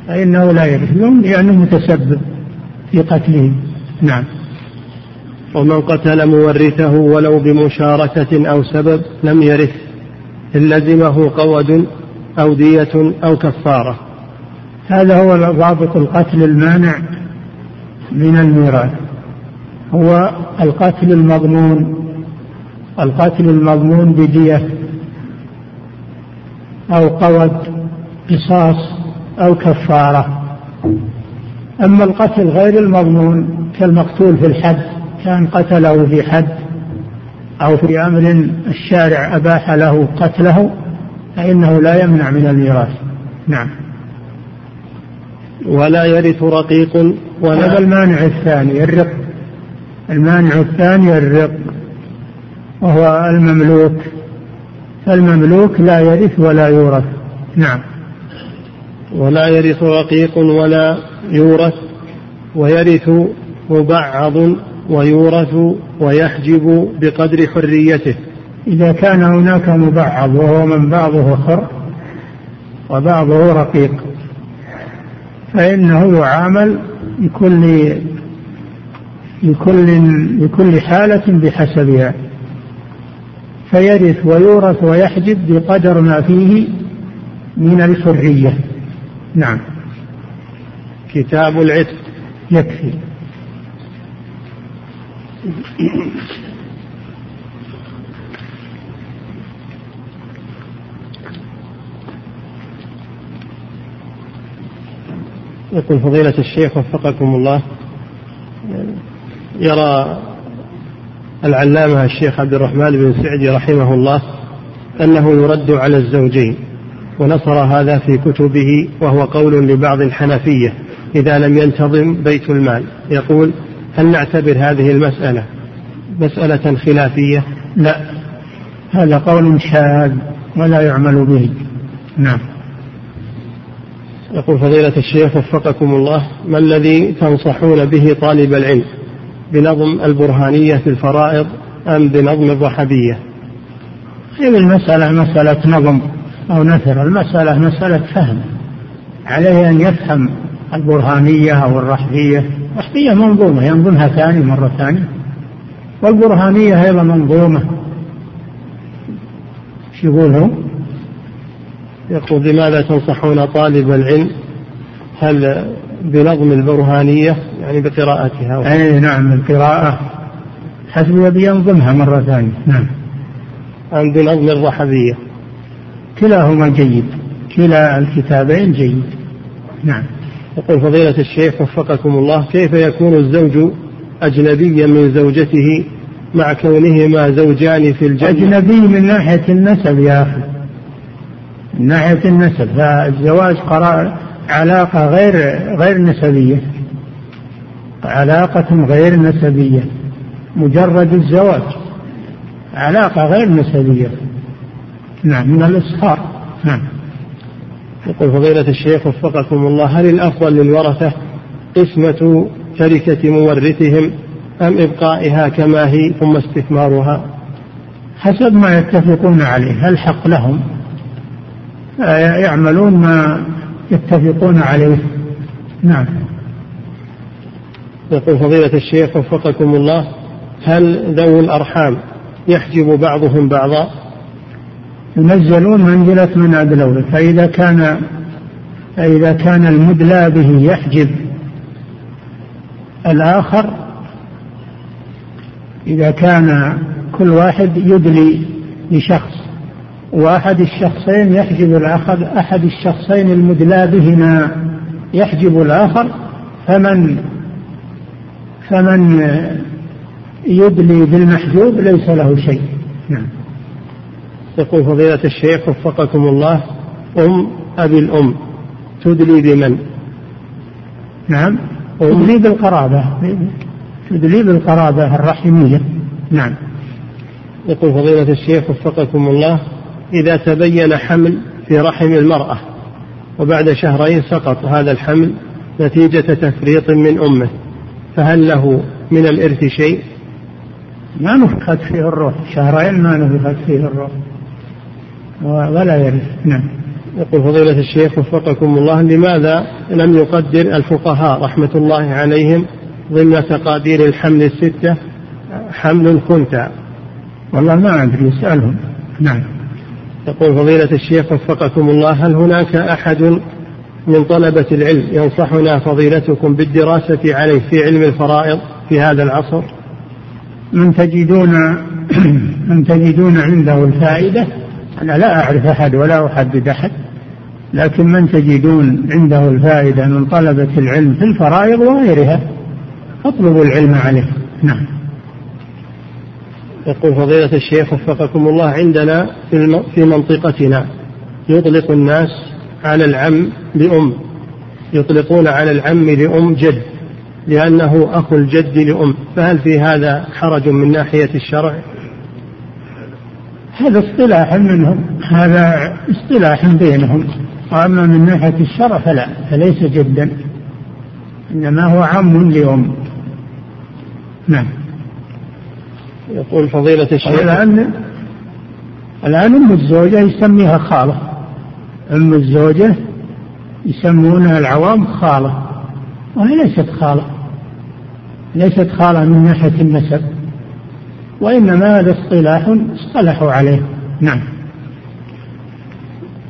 Speaker 2: فإنه لا يرث لأنه متسبب في قتله نعم.
Speaker 1: ومن قتل مورثه ولو بمشاركة أو سبب لم يرث إن لزمه قود أو دية أو كفارة.
Speaker 2: هذا هو ضابط القتل المانع من الميراث. هو القتل المضمون القتل المضمون بدية أو قود قصاص أو كفارة. أما القتل غير المضمون كالمقتول في الحد كان قتله في حد أو في أمر الشارع أباح له قتله فإنه لا يمنع من الميراث. نعم.
Speaker 1: ولا يرث رقيق ولا
Speaker 2: هذا المانع الثاني الرق. المانع الثاني الرق وهو المملوك. فالمملوك لا يرث ولا يورث. نعم.
Speaker 1: ولا يرث رقيق ولا يورث ويرث مبعض ويورث ويحجب بقدر حريته.
Speaker 2: إذا كان هناك مبعض وهو من بعضه خر وبعضه رقيق فإنه يعامل لكل لكل لكل حالة بحسبها. فيرث ويورث ويحجب بقدر ما فيه من الحرية. نعم.
Speaker 1: كتاب العتق.
Speaker 2: يكفي.
Speaker 1: يقول فضيلة الشيخ وفقكم الله. يرى العلامة الشيخ عبد الرحمن بن سعدي رحمه الله أنه يرد على الزوجين. ونصر هذا في كتبه وهو قول لبعض الحنفية إذا لم ينتظم بيت المال. يقول هل نعتبر هذه المسألة مسألة خلافية؟
Speaker 2: لا. هذا قول شاذ ولا يعمل به. نعم.
Speaker 1: يقول فضيلة الشيخ وفقكم الله ما الذي تنصحون به طالب العلم؟ بنظم البرهانية في الفرائض أم بنظم الرحبية؟
Speaker 2: هذه المسألة مسألة نظم. أو نثر. المسألة مسألة فهم. عليه أن يفهم البرهانية أو الرحبية. الرحبية منظومة ينظمها ثاني مرة ثانية. والبرهانية أيضا منظومة. شو يقول؟
Speaker 1: يقول لماذا تنصحون طالب العلم؟ هل بنظم البرهانية؟ يعني بقراءتها.
Speaker 2: أي نعم القراءة. حسب يبي ينظمها مرة ثانية. نعم.
Speaker 1: أم بنظم الرحبية.
Speaker 2: كلاهما جيد كلا الكتابين جيد. نعم.
Speaker 1: يقول فضيلة الشيخ وفقكم الله كيف يكون الزوج أجنبيا من زوجته مع كونهما زوجان في الجنة
Speaker 2: أجنبي من ناحية النسب يا أخي. من ناحية النسب. فالزواج قرار علاقة غير غير نسبية. علاقة غير نسبية. مجرد الزواج. علاقة غير نسبية. نعم. من الإصهار نعم.
Speaker 1: يقول فضيلة الشيخ وفقكم الله هل الأفضل للورثة قسمة تركة مورثهم أم إبقائها كما هي ثم استثمارها
Speaker 2: حسب ما يتفقون عليه. الحق لهم؟ يعملون ما يتفقون عليه. نعم.
Speaker 1: يقول فضيلة الشيخ وفقكم الله هل ذوي الأرحام يحجب بعضهم بعضا؟
Speaker 2: ينزلون منزلة من أدلوه فإذا كان فإذا كان المدلى به يحجب. الآخر إذا كان كل واحد يدلي لشخص وأحد الشخصين يحجب الآخر أحد الشخصين المدلى بهما يحجب الآخر فمن فمن يدلي بالمحجوب ليس له شيء. نعم.
Speaker 1: يقول فضيلة الشيخ وفقكم الله أم أبي الأم تدلي بمن؟
Speaker 2: نعم. تدلي بالقرابة. تدلي بالقرابة الرحمية. نعم.
Speaker 1: يقول فضيلة الشيخ وفقكم الله إذا تبين حمل في رحم المرأة وبعد شهرين سقط هذا الحمل نتيجة تفريط من أمه فهل له من الإرث شيء؟
Speaker 2: ما نفخت فيه الروح. شهرين ما نفخت فيه الروح. ولا يرث نعم.
Speaker 1: يقول فضيلة الشيخ وفقكم الله لماذا لم يقدر الفقهاء رحمة الله عليهم ضمن تقادير الحمل الستة؟ حمل كنت.
Speaker 2: والله ما أدري اسألهم نعم.
Speaker 1: يقول فضيلة الشيخ وفقكم الله هل هناك أحد من طلبة العلم ينصحنا فضيلتكم بالدراسة عليه في علم الفرائض في هذا العصر؟
Speaker 2: من تجدون [CLEARS THROAT] من تجدون عنده الفائدة؟ أنا لا أعرف أحد ولا أحدد أحد لكن من تجدون عنده الفائدة من طلبة العلم في الفرائض وغيرها فاطلبوا العلم عليه. نعم.
Speaker 1: يقول فضيلة الشيخ وفقكم الله عندنا في منطقتنا يطلق الناس على العم لأم يطلقون على العم لأم جد لأنه أخو الجد لأم فهل في هذا حرج من ناحية الشرع؟
Speaker 2: هذا اصطلاح منهم هذا اصطلاح بينهم. وأما من ناحية الشرع فلا فليس جدا إنما هو عم لأم نعم.
Speaker 1: يقول فضيلة الشيخ.
Speaker 2: الآن الآن أم الزوجة يسميها خالة. أم الزوجة يسمونها العوام خالة. وهي ليست خالة. ليست خالة من ناحية النسب. وإنما هذا اصطلاح اصطلحوا عليه. نعم.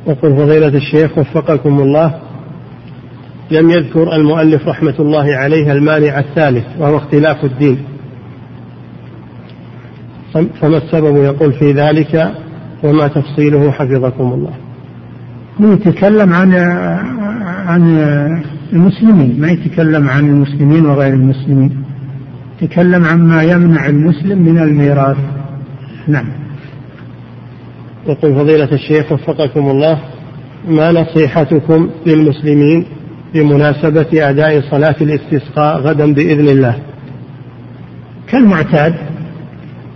Speaker 1: يقول فضيلة الشيخ وفقكم الله لم يذكر المؤلف رحمة الله عليه المانع الثالث وهو اختلاف الدين. فما السبب يقول في ذلك؟ وما تفصيله حفظكم الله.
Speaker 2: يتكلم عن عن المسلمين ما يتكلم عن المسلمين وغير المسلمين. يتكلم عما يمنع المسلم من الميراث. نعم.
Speaker 1: يقول فضيلة الشيخ وفقكم الله ما نصيحتكم للمسلمين بمناسبة أداء صلاة الاستسقاء غدا بإذن الله؟
Speaker 2: كالمعتاد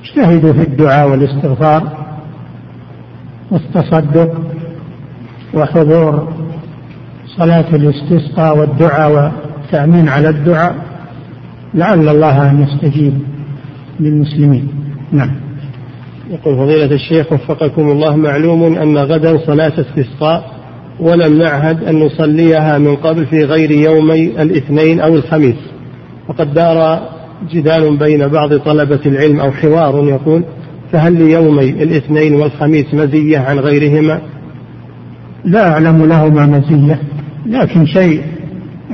Speaker 2: اجتهدوا في الدعاء والاستغفار والتصدق وحضور صلاة الاستسقاء والدعاء والتأمين على الدعاء. لعل الله أن يستجيب للمسلمين. نعم.
Speaker 1: يقول فضيلة الشيخ وفقكم الله معلوم أن غدا صلاة استسقاء ولم نعهد أن نصليها من قبل في غير يومي الاثنين أو الخميس. وقد دار جدال بين بعض طلبة العلم أو حوار يقول فهل ليومي الاثنين والخميس مزية عن غيرهما؟
Speaker 2: لا أعلم لهما مزية لكن شيء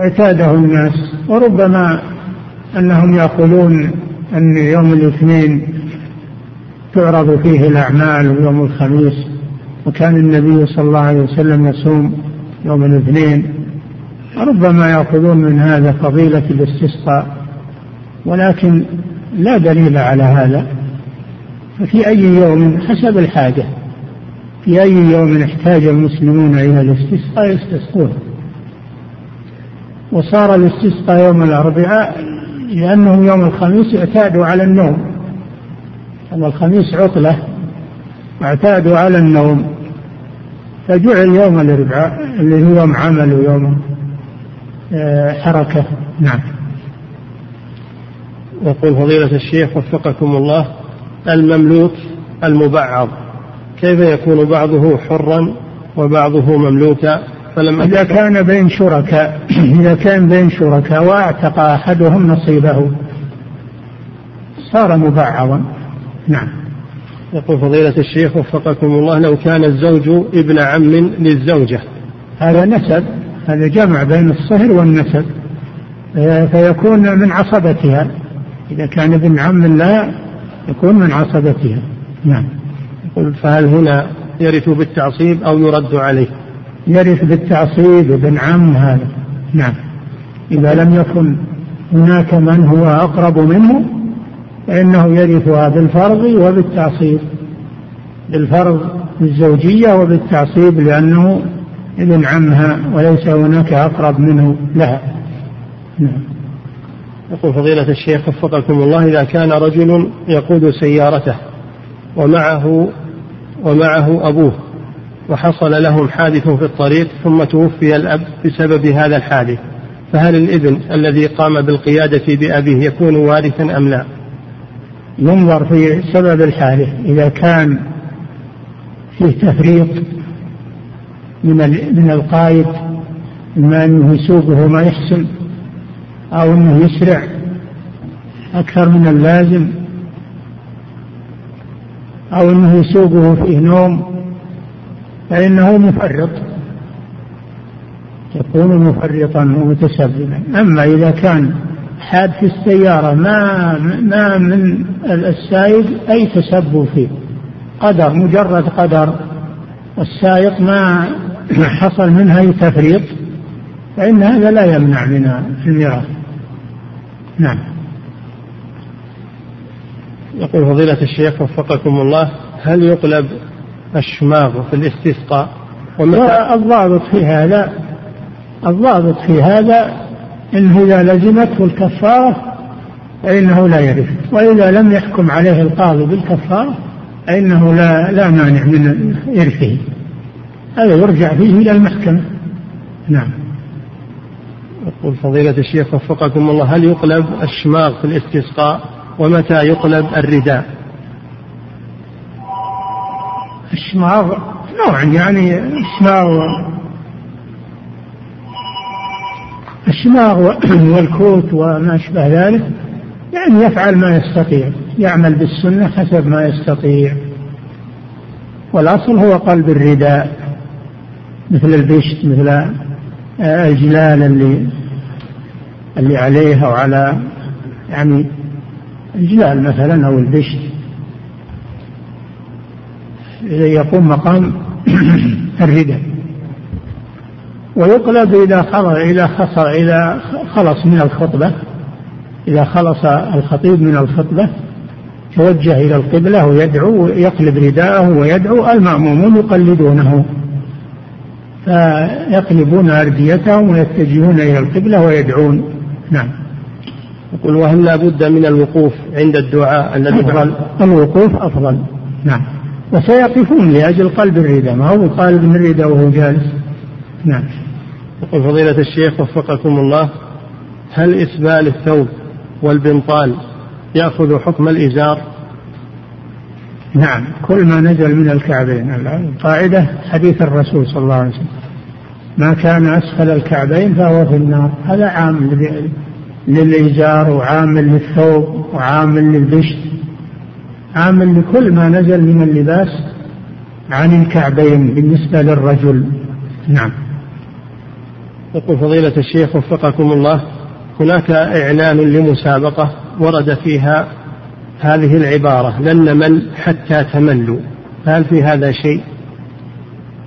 Speaker 2: اعتاده الناس وربما أنهم يقولون أن يوم الاثنين تعرض فيه الأعمال ويوم الخميس وكان النبي صلى الله عليه وسلم يصوم يوم الاثنين. ربما يأخذون من هذا فضيلة الاستسقاء ولكن لا دليل على هذا. ففي أي يوم حسب الحاجة في أي يوم احتاج المسلمون إلى الاستسقاء يستسقون. وصار الاستسقاء يوم الأربعاء لأنه يوم الخميس اعتادوا على النوم. يوم الخميس عطلة واعتادوا على النوم. فجعل يوم الأربعاء اللي هو يوم عمل ويوم آه، حركة. نعم.
Speaker 1: يقول فضيلة الشيخ وفقكم الله المملوك المبعض. كيف يكون بعضه حرا وبعضه مملوكا؟
Speaker 2: فلما إذا كان بين شركاء [CLEARS THROAT] إذا كان بين شركاء وأعتق أحدهم نصيبه صار مبعضا نعم.
Speaker 1: يقول فضيلة الشيخ وفقكم الله لو كان الزوج ابن عم للزوجة.
Speaker 2: هذا نسب. هذا جمع بين الصهر والنسب. فيكون من عصبتها. إذا كان ابن عم لا يكون من عصبتها. نعم.
Speaker 1: يقول فهل هنا يرث بالتعصيب أو يرد عليه؟
Speaker 2: يرث بالتعصيب ابن عم هذا. نعم. إذا لم يكن هناك من هو أقرب منه فإنه يرثها بالفرض وبالتعصيب. بالفرض بالزوجية وبالتعصيب لأنه ابن عمها وليس هناك أقرب منه لها.
Speaker 1: نعم. يقول فضيلة الشيخ وفقكم الله إذا كان رجل يقود سيارته ومعه ومعه أبوه وحصل لهم حادث في الطريق ثم توفي الأب بسبب هذا الحادث. فهل الابن الذي قام بالقيادة بأبيه يكون وارثا أم لا؟
Speaker 2: ينظر في سبب الحادث إذا كان فيه تفريط من من القائد إما أنه يسوقه ما يحسن أو أنه يسرع أكثر من اللازم أو أنه يسوقه فيه نوم فإنه مفرط. يكون مفرطا ومتسببا. أما إذا كان حاد في السيارة ما ما من السائق أي تسبب فيه. قدر مجرد قدر. والسائق ما [COUGHS] حصل منها أي تفريط فإن هذا لا يمنع من الميراث. نعم.
Speaker 1: يقول فضيلة الشيخ وفقكم الله هل يقلب الشماغ في الاستسقاء.
Speaker 2: الضابط في هذا الضابط في هذا انه إذا لزمته الكفارة فإنه لا يرث. وإذا لم يحكم عليه القاضي بالكفارة فإنه لا لا مانع من إرثه. هذا يرجع فيه إلى المحكمة. نعم.
Speaker 1: يقول فضيلة الشيخ وفقكم الله هل يقلب الشماغ في الاستسقاء ومتى يقلب الرداء؟
Speaker 2: الشماغ نوع يعني الشماغ الشماغ [CLEARS THROAT] والكوت وما أشبه ذلك. يعني يفعل ما يستطيع يعمل بالسنة حسب ما يستطيع. والأصل هو قلب الرداء مثل البشت مثل الجلال اللي اللي عليه أو على يعني الجلال مثلا أو البشت. يقوم مقام [CLEARS THROAT] الرداء. ويقلب إذا خلص إذا خلص إذا خلص من الخطبة. إذا خلص الخطيب من الخطبة توجه إلى القبلة ويدعو يقلب رداءه ويدعو المأمومون يقلدونه فيقلبون أرديتهم ويتجهون إلى القبلة ويدعون. نعم.
Speaker 1: يقول وهل لا بد من الوقوف عند الدعاء الذي
Speaker 2: أفضل. الوقوف أفضل. نعم. وسيقفون لأجل قلب الرداء ما هو قالب من الرداء وهو جالس؟ نعم.
Speaker 1: يقول فضيلة الشيخ وفقكم الله هل إسبال الثوب والبنطال يأخذ حكم الإزار؟
Speaker 2: نعم. كل ما نزل من الكعبين. القاعدة حديث الرسول صلى الله عليه وسلم. ما كان أسفل الكعبين فهو في النار. هذا عام للإزار وعام للثوب وعام للبشت. عام لكل ما نزل من اللباس عن الكعبين بالنسبة للرجل نعم
Speaker 1: يقول فضيلة الشيخ وفقكم الله هناك إعلان لمسابقة ورد فيها هذه العبارة لن نمل حتى تملوا هل في هذا شيء؟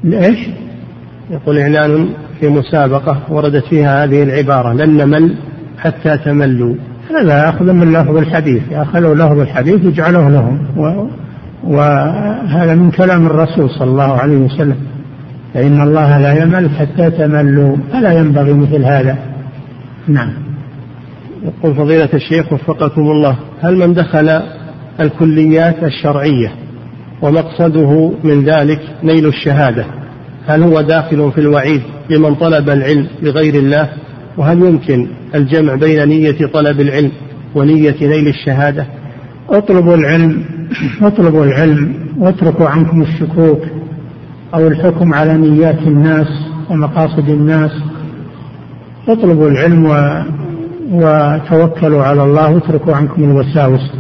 Speaker 2: لإيش؟
Speaker 1: يقول إعلان في مسابقة وردت فيها هذه العبارة لن نمل حتى تملوا
Speaker 2: هذا أخذ من لفظ الحديث. أخذوا لفظ الحديث وجعلوه لهم. و... وهذا من كلام الرسول صلى الله عليه وسلم. فإن الله لا يمل حتى تملوا. فلا ينبغي مثل هذا. نعم.
Speaker 1: يقول فضيلة الشيخ وفقكم الله هل من دخل الكليات الشرعية ومقصده من ذلك نيل الشهادة؟ هل هو داخل في الوعيد لمن طلب العلم لغير الله؟ وهل يمكن الجمع بين نية طلب العلم ونية نيل الشهادة؟
Speaker 2: اطلبوا العلم اطلبوا العلم واتركوا عنكم الشكوك أو الحكم على نيات الناس ومقاصد الناس. اطلبوا العلم و... وتوكلوا على الله واتركوا عنكم الوساوس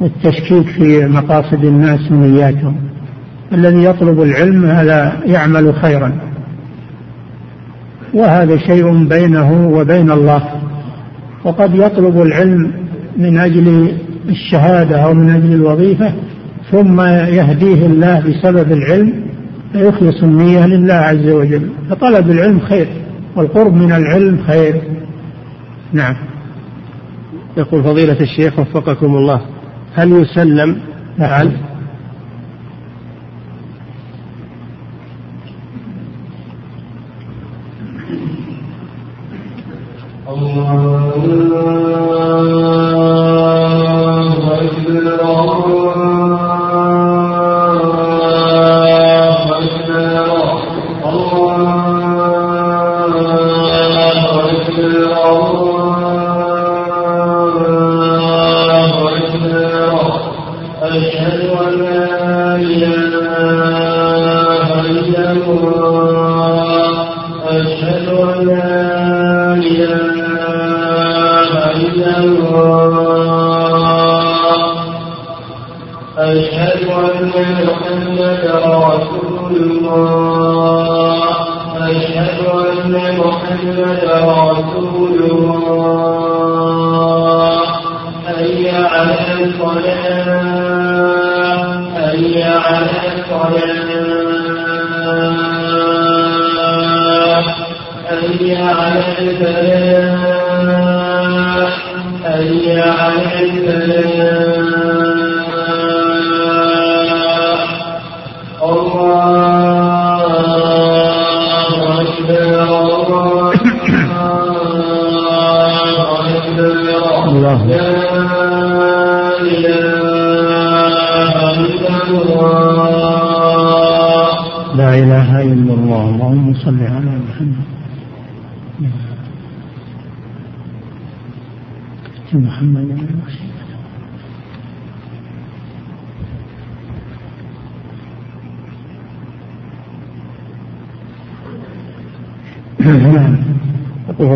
Speaker 2: والتشكيك في مقاصد الناس ونياتهم. الذي يطلب العلم هذا يعمل خيرا. وهذا شيء بينه وبين الله. وقد يطلب العلم من أجل الشهادة أو من أجل الوظيفة ثم يهديه الله بسبب العلم فيخلص النية لله عز وجل. فطلب العلم خير والقرب من العلم خير. نعم.
Speaker 1: يقول فضيلة الشيخ وفقكم الله هل يسلم؟ نعم. Allah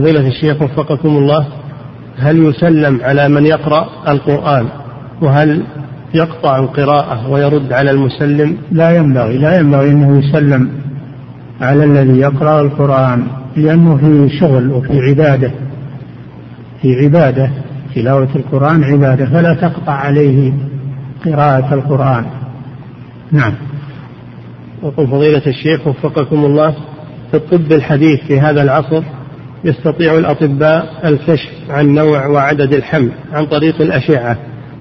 Speaker 1: فضيلة الشيخ وفقكم الله هل يسلم على من يقرأ القرآن؟ وهل يقطع القراءة ويرد على المسلم؟
Speaker 2: لا ينبغي لا ينبغي أنه يسلم على الذي يقرأ القرآن لأنه في شغل وفي عبادة. في عبادة تلاوة القرآن عبادة فلا تقطع عليه قراءة القرآن. نعم.
Speaker 1: يقول فضيلة الشيخ وفقكم الله في الطب الحديث في هذا العصر يستطيع الأطباء الكشف عن نوع وعدد الحمل عن طريق الأشعة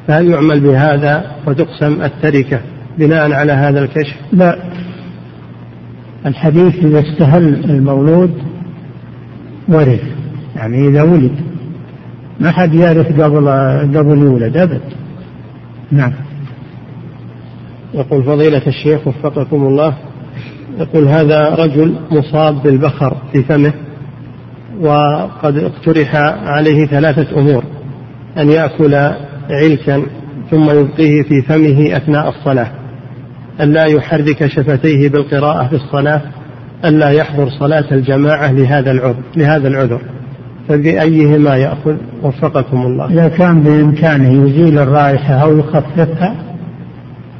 Speaker 1: فهل يعمل بهذا وتقسم التركة بناء على هذا الكشف؟
Speaker 2: لا. الحديث إذا استهل المولود ورث يعني إذا ولد. ما حد يعرف قبل قبل يولد أبد. نعم.
Speaker 1: يقول فضيلة الشيخ وفقكم الله يقول هذا رجل مصاب بالبخر في فمه وقد اقترح عليه ثلاثة أمور. أن يأكل علكا ثم يبقيه في فمه أثناء الصلاة. أن لا يحرك شفتيه بالقراءة في الصلاة. أن لا يحضر صلاة الجماعة لهذا العذر لهذا العذر. فبأيهما يأخذ؟ وفقكم الله.
Speaker 2: إذا كان بإمكانه يزيل الرائحة أو يخففها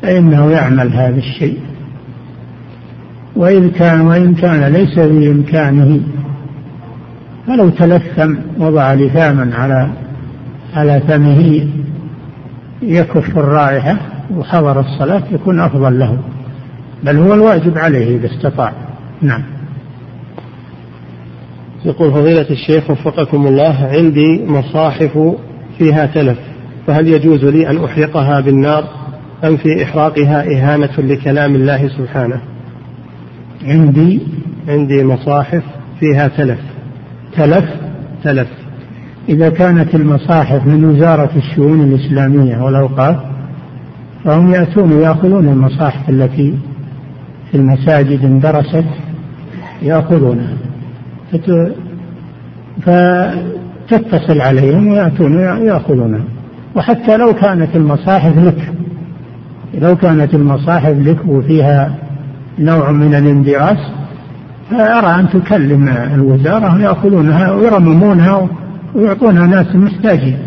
Speaker 2: فإنه يعمل هذا الشيء. وإن كان وإن كان ليس بإمكانه فلو تلثم وضع لثاما على على فمه يكف الرائحة وحضر الصلاة يكون أفضل له. بل هو الواجب عليه إذا استطاع. نعم.
Speaker 1: يقول فضيلة الشيخ وفقكم الله عندي مصاحف فيها تلف فهل يجوز لي أن أحرقها بالنار؟ أم في إحراقها إهانة لكلام الله سبحانه؟
Speaker 2: عندي
Speaker 1: عندي مصاحف فيها تلف.
Speaker 2: تلف
Speaker 1: تلف.
Speaker 2: إذا كانت المصاحف من وزارة الشؤون الإسلامية والأوقاف فهم يأتون يأخذون المصاحف التي في المساجد اندرست يأخذونها. فتتصل عليهم ويأتون يأخذونها. وحتى لو كانت المصاحف لك لو كانت المصاحف لك وفيها نوع من الاندراس فأرى أن تكلم الوزارة ويأخذونها ويرممونها ويعطونها ناس محتاجين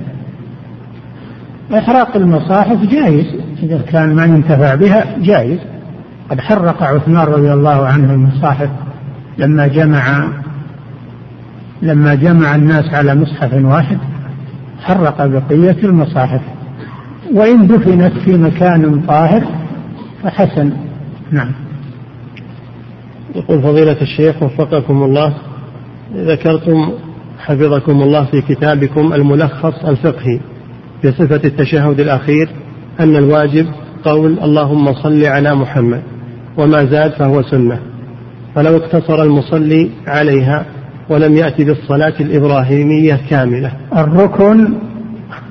Speaker 2: إحراق المصاحف جائز إذا كان ما ينتفع بها جائز قد حرق عثمان رضي الله عنه المصاحف لما جمع لما جمع الناس على مصحف واحد. حرق بقية المصاحف. وإن دفنت في مكان طاهر فحسن. نعم.
Speaker 1: يقول فضيلة الشيخ وفقكم الله. ذكرتم حفظكم الله في كتابكم الملخص الفقهي في صفة التشهد الأخير أن الواجب قول اللهم صل على محمد وما زاد فهو سنة. فلو اقتصر المصلي عليها ولم يأتي بالصلاة الإبراهيمية كاملة.
Speaker 2: الركن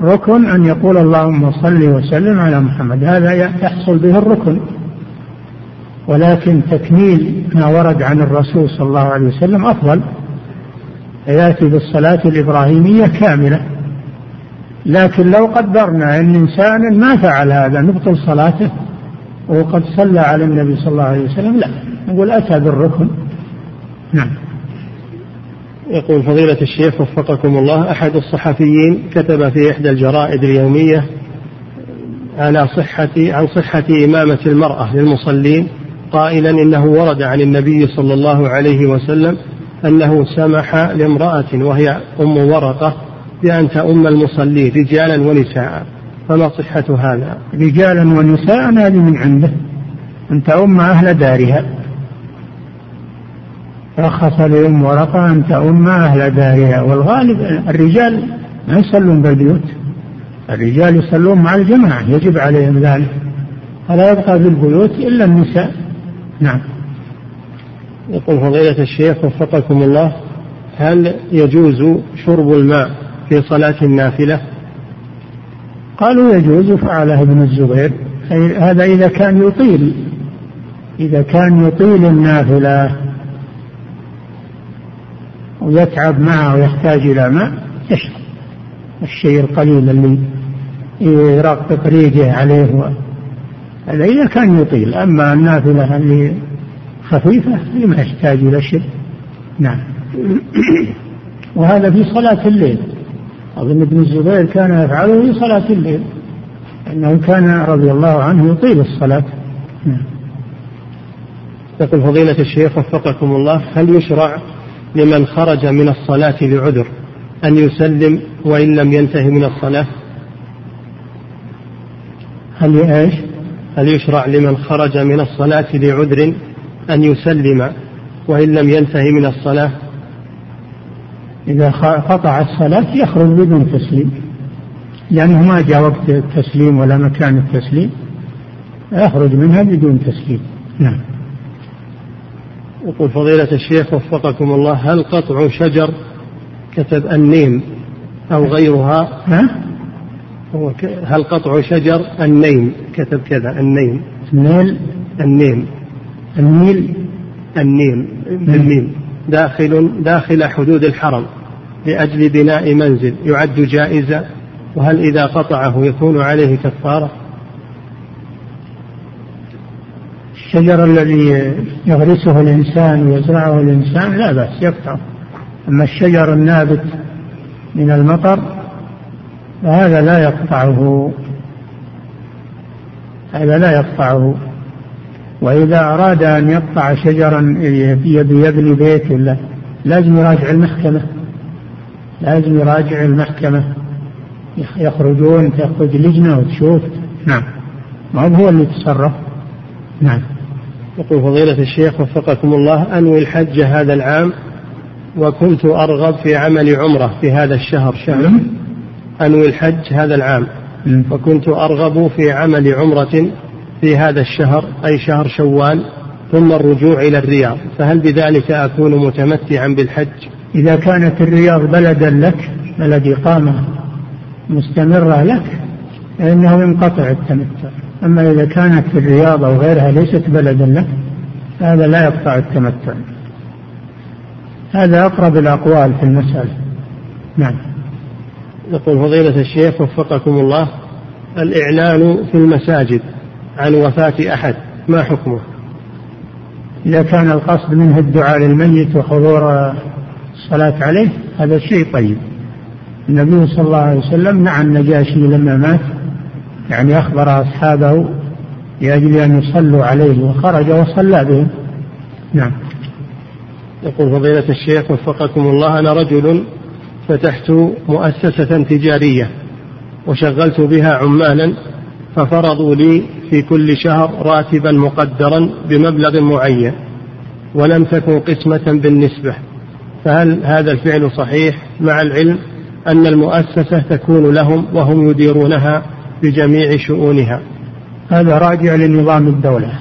Speaker 2: ركن أن يقول اللهم صل وسلم على محمد. هذا يحصل به الركن. ولكن تكميل ما ورد عن الرسول صلى الله عليه وسلم أفضل. يأتي بالصلاة الإبراهيمية كاملة. لكن لو قدرنا أن إنسانا ما فعل هذا نبطل صلاته وقد صلى على النبي صلى الله عليه وسلم لا. نقول أتى بالركن. نعم.
Speaker 1: يقول فضيلة الشيخ وفقكم الله أحد الصحفيين كتب في إحدى الجرائد اليومية على صحة عن صحة إمامة المرأة للمصلين قائلا إنه ورد عن النبي صلى الله عليه وسلم أنه سمح لامرأة وهي أم ورقة بأن تؤم المصلين رجالا ونساء. فما صحة هذا؟
Speaker 2: رجالا ونساء هذه من عنده. أن تؤم أهل دارها. رخص لأم ورقة أن تؤم أهل دارها. والغالب الرجال ما يصلون بالبيوت. الرجال يصلون مع الجماعة يجب عليهم ذلك. فلا يبقى في البيوت إلا النساء. نعم.
Speaker 1: يقول فضيلة الشيخ وفقكم الله هل يجوز شرب الماء في صلاة النافلة؟
Speaker 2: قالوا يجوز فعله ابن الزبير. هذا إذا كان يطيل إذا كان يطيل النافلة ويتعب معه ويحتاج إلى ماء يشرب. الشيء القليل اللي يرقق ريقه عليه هذا إذا كان يطيل. أما النافلة اللي خفيفة ما يحتاج إلى شرب. نعم. [CLEARS THROAT] وهذا في صلاة الليل. أظن ابن الزبير كان يفعله في صلاة الليل. أنه كان رضي الله عنه يطيل الصلاة. نعم.
Speaker 1: يقول فضيلة الشيخ وفقكم الله هل يشرع لمن خرج من الصلاة لعذر أن يسلم وإن لم ينتهي من الصلاة؟
Speaker 2: هل إيش؟
Speaker 1: هل يشرع لمن خرج من الصلاة لعذر أن يسلم وإن لم ينتهي من الصلاة؟
Speaker 2: إذا قطع الصلاة يخرج بدون تسليم. لأنه ما جاء وقت التسليم ولا مكان التسليم يخرج منها بدون تسليم. نعم.
Speaker 1: يقول فضيلة الشيخ وفقكم الله هل قطع شجر كتب النيم أو غيرها؟
Speaker 2: ها؟
Speaker 1: هو هل قطع شجر النيم كتب كذا النيم
Speaker 2: النيل؟
Speaker 1: النيم
Speaker 2: النيل؟
Speaker 1: النيم بالميم داخل داخل حدود الحرم لأجل بناء منزل. يعد جائزة. وهل إذا قطعه يكون عليه كفارة؟
Speaker 2: الشجر الذي يغرسه الإنسان ويزرعه الإنسان لا بأس يقطع. أما الشجر النابت من المطر فهذا لا يقطعه. هذا لا يقطعه. وإذا أراد أن يقطع شجرا يبني بيت ولا لازم يراجع المحكمة. لازم يراجع المحكمة. يخرجون تخرج لجنة وتشوف. نعم. ما هو اللي يتصرف نعم.
Speaker 1: يقول فضيلة الشيخ وفقكم الله أنوي الحج هذا العام وكنت أرغب في عمل عمرة في هذا الشهر. شهر. أنوي الحج هذا العام. وكنت أرغب في عمل عمرة في هذا الشهر أي شهر شوال ثم الرجوع إلى الرياض. فهل بذلك أكون متمتعا بالحج؟
Speaker 2: إذا كانت الرياض بلدا لك بلد إقامة مستمرة لك فإنه ينقطع التمتع. أما إذا كانت في الرياض أو غيرها ليست بلدا لك فهذا لا يقطع التمتع. هذا أقرب الأقوال في المسألة. نعم.
Speaker 1: يقول فضيلة الشيخ وفقكم الله الإعلان في المساجد عن وفاة أحد ما حكمه؟
Speaker 2: إذا كان القصد منه الدعاء للميت وحضور الصلاة عليه هذا شيء طيب. النبي صلى الله عليه وسلم نعى النجاشي لما مات يعني أخبر أصحابه لأجل أن يصلوا عليه وخرج وصلى بهم نعم.
Speaker 1: يقول فضيلة الشيخ وفقكم الله أنا رجل فتحت مؤسسة تجارية وشغلت بها عمالا ففرضوا لي في كل شهر راتبا مقدرا بمبلغ معين ولم تكن قسمة بالنسبة. فهل هذا الفعل صحيح مع العلم أن المؤسسة تكون لهم وهم يديرونها بجميع شؤونها؟
Speaker 2: هذا راجع لنظام الدولة.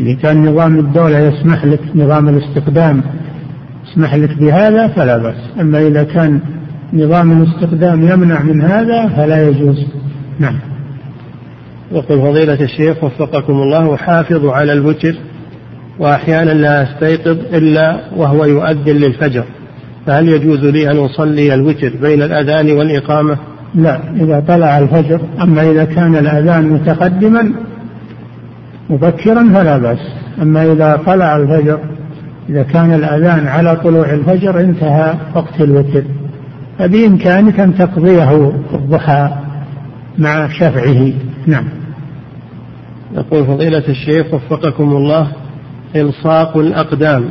Speaker 2: إذا كان نظام الدولة يسمح لك نظام الاستقدام يسمح لك بهذا فلا بأس. أما إذا كان نظام الاستقدام يمنع من هذا فلا يجوز. نعم.
Speaker 1: يقول فضيلة الشيخ وفقكم الله أحافظ على الوتر وأحيانا لا أستيقظ إلا وهو يؤذن للفجر. فهل يجوز لي أن أصلي الوتر بين الأذان والإقامة؟
Speaker 2: لا إذا طلع الفجر. أما إذا كان الأذان متقدما مبكرا فلا بأس. أما إذا طلع الفجر إذا كان الأذان على طلوع الفجر انتهى وقت الوتر فبإمكانك أن تقضيه الضحى مع شفعه. نعم.
Speaker 1: يقول فضيلة الشيخ وفقكم الله إلصاق الأقدام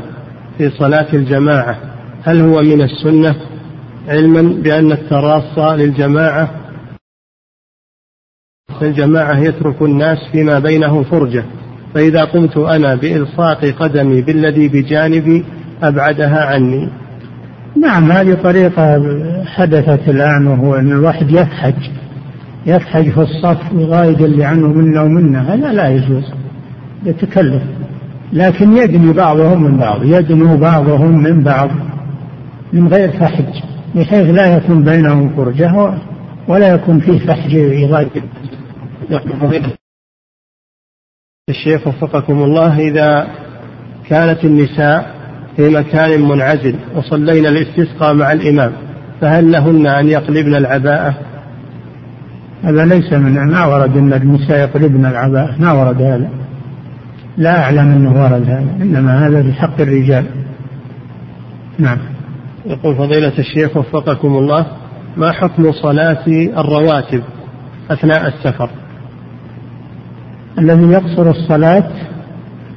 Speaker 1: في صلاة الجماعة هل هو من السنة؟ علما بأن التراص للجماعة الجماعة يترك الناس فيما بينهم فرجة. فإذا قمت أنا بإلصاق قدمي بالذي بجانبي أبعدها عني.
Speaker 2: نعم هذه طريقة حدثت الآن وهو أن الواحد يفحج يفحج في الصف ويغايد اللي عنه منا ومنا هذا لا يجوز يتكلف لكن يدني بعضهم من بعض يدنو بعضهم من بعض من غير فحج بحيث لا يكون بينهم فرجة ولا يكون فيه فحج يغايد
Speaker 1: الشيخ وفقكم الله إذا كانت النساء في مكان منعزل وصلينا الاستسقاء مع الإمام فهل لهن أن يقلبن العباءة؟
Speaker 2: هذا ليس من ما ورد أن النساء يقلبن العباءة ما ورد هذا. لا أعلم أنه ورد هذا إنما هذا في حق الرجال. نعم.
Speaker 1: يقول فضيلة الشيخ وفقكم الله ما حكم صلاة الرواتب أثناء السفر؟
Speaker 2: الذي يقصر الصلاة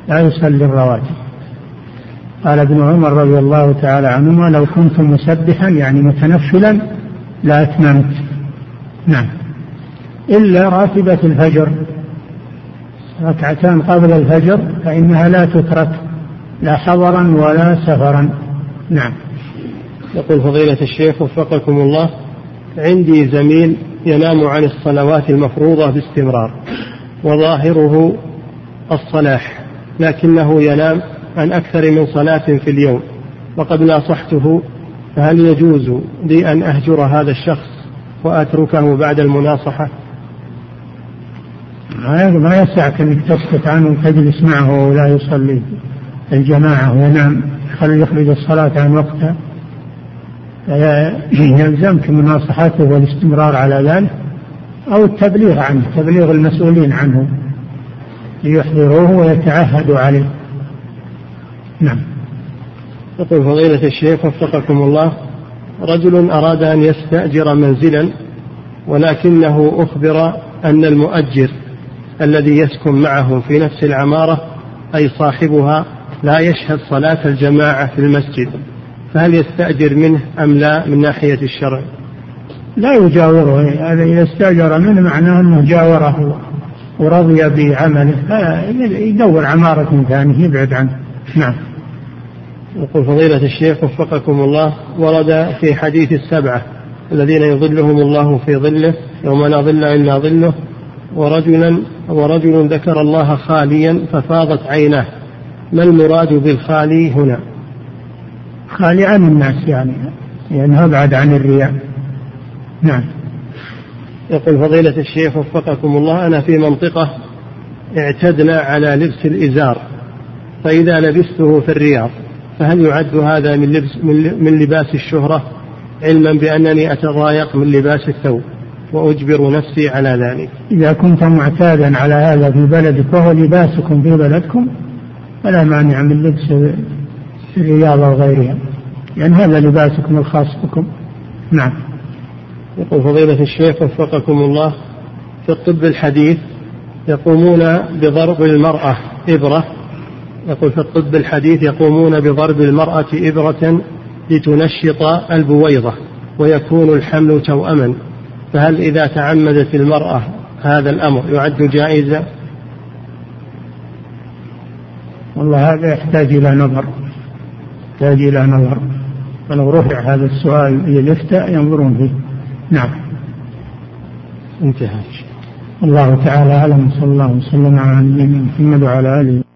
Speaker 2: لا يصلي الرواتب. قال ابن عمر رضي الله تعالى عنهما لو كنت مسبحا يعني متنفلا لأتممت نعم. إلا راتبة الفجر ركعتان قبل الفجر فإنها لا تترك لا حضرا ولا سفرا. نعم.
Speaker 1: يقول فضيلة الشيخ وفقكم الله عندي زميل ينام عن الصلوات المفروضة باستمرار. وظاهره الصلاح لكنه ينام عن أكثر من صلاة في اليوم وقد ناصحته فهل يجوز لي أن أهجر هذا الشخص وأتركه بعد المناصحة؟
Speaker 2: ما يسعك أنك تسكت عنه وتجلس معه ولا يصلي الجماعة وينام خلي يخرج الصلاة عن وقتها يلزمك مناصحته والاستمرار على ذلك. أو التبليغ عنه تبليغ المسؤولين عنه ليحضروه ويتعهدوا عليه. نعم.
Speaker 1: يقول فضيلة الشيخ وفقكم الله رجل أراد أن يستأجر منزلا ولكنه أخبر أن المؤجر الذي يسكن معه في نفس العمارة أي صاحبها لا يشهد صلاة الجماعة في المسجد فهل يستأجر منه أم لا من ناحية الشرع؟
Speaker 2: لا يجاوره هذا إذا استأجر منه معناه أنه جاوره ورضي بعمله يدور عمارة ثانية يبعد عنه. نعم.
Speaker 1: يقول فضيلة الشيخ وفقكم الله ورد في حديث السبعة الذين يظلهم الله في ظله يوم لا ظل إلا ظله ورجلا ورجل ذكر الله خاليا ففاضت عيناه. ما المراد بالخالي هنا؟
Speaker 2: خالي عن الناس يعني يعني أبعد عن الرياء. نعم.
Speaker 1: يقول فضيلة الشيخ وفقكم الله أنا في منطقة اعتدنا على لبس الإزار فإذا لبسته في الرياض فهل يعد هذا من لبس من لباس الشهرة؟ علما بأنني أتضايق من لباس الثوب وأجبر نفسي على ذلك.
Speaker 2: إذا كنت معتادا على هذا في بلدك وهو لباسكم في بلدكم فلا مانع من لبس الرياضة وغيرها لأن هذا لباسكم الخاص بكم. نعم.
Speaker 1: يقول فضيلة الشيخ وفقكم الله في الطب الحديث يقومون بضرب المرأة إبرة يقول في الطب الحديث يقومون بضرب المرأة إبرة لتنشط البويضة ويكون الحمل توأما فهل إذا تعمدت المرأة هذا الأمر يعد جائزة
Speaker 2: والله هذا يحتاج إلى نظر يحتاج إلى نظر. فلو رفع هذا السؤال إلى الإفتاء ينظرون فيه. نعم.
Speaker 1: انتهى.
Speaker 2: الله تعالى أعلم صلى الله وسلم على نبينا محمد وعلى آله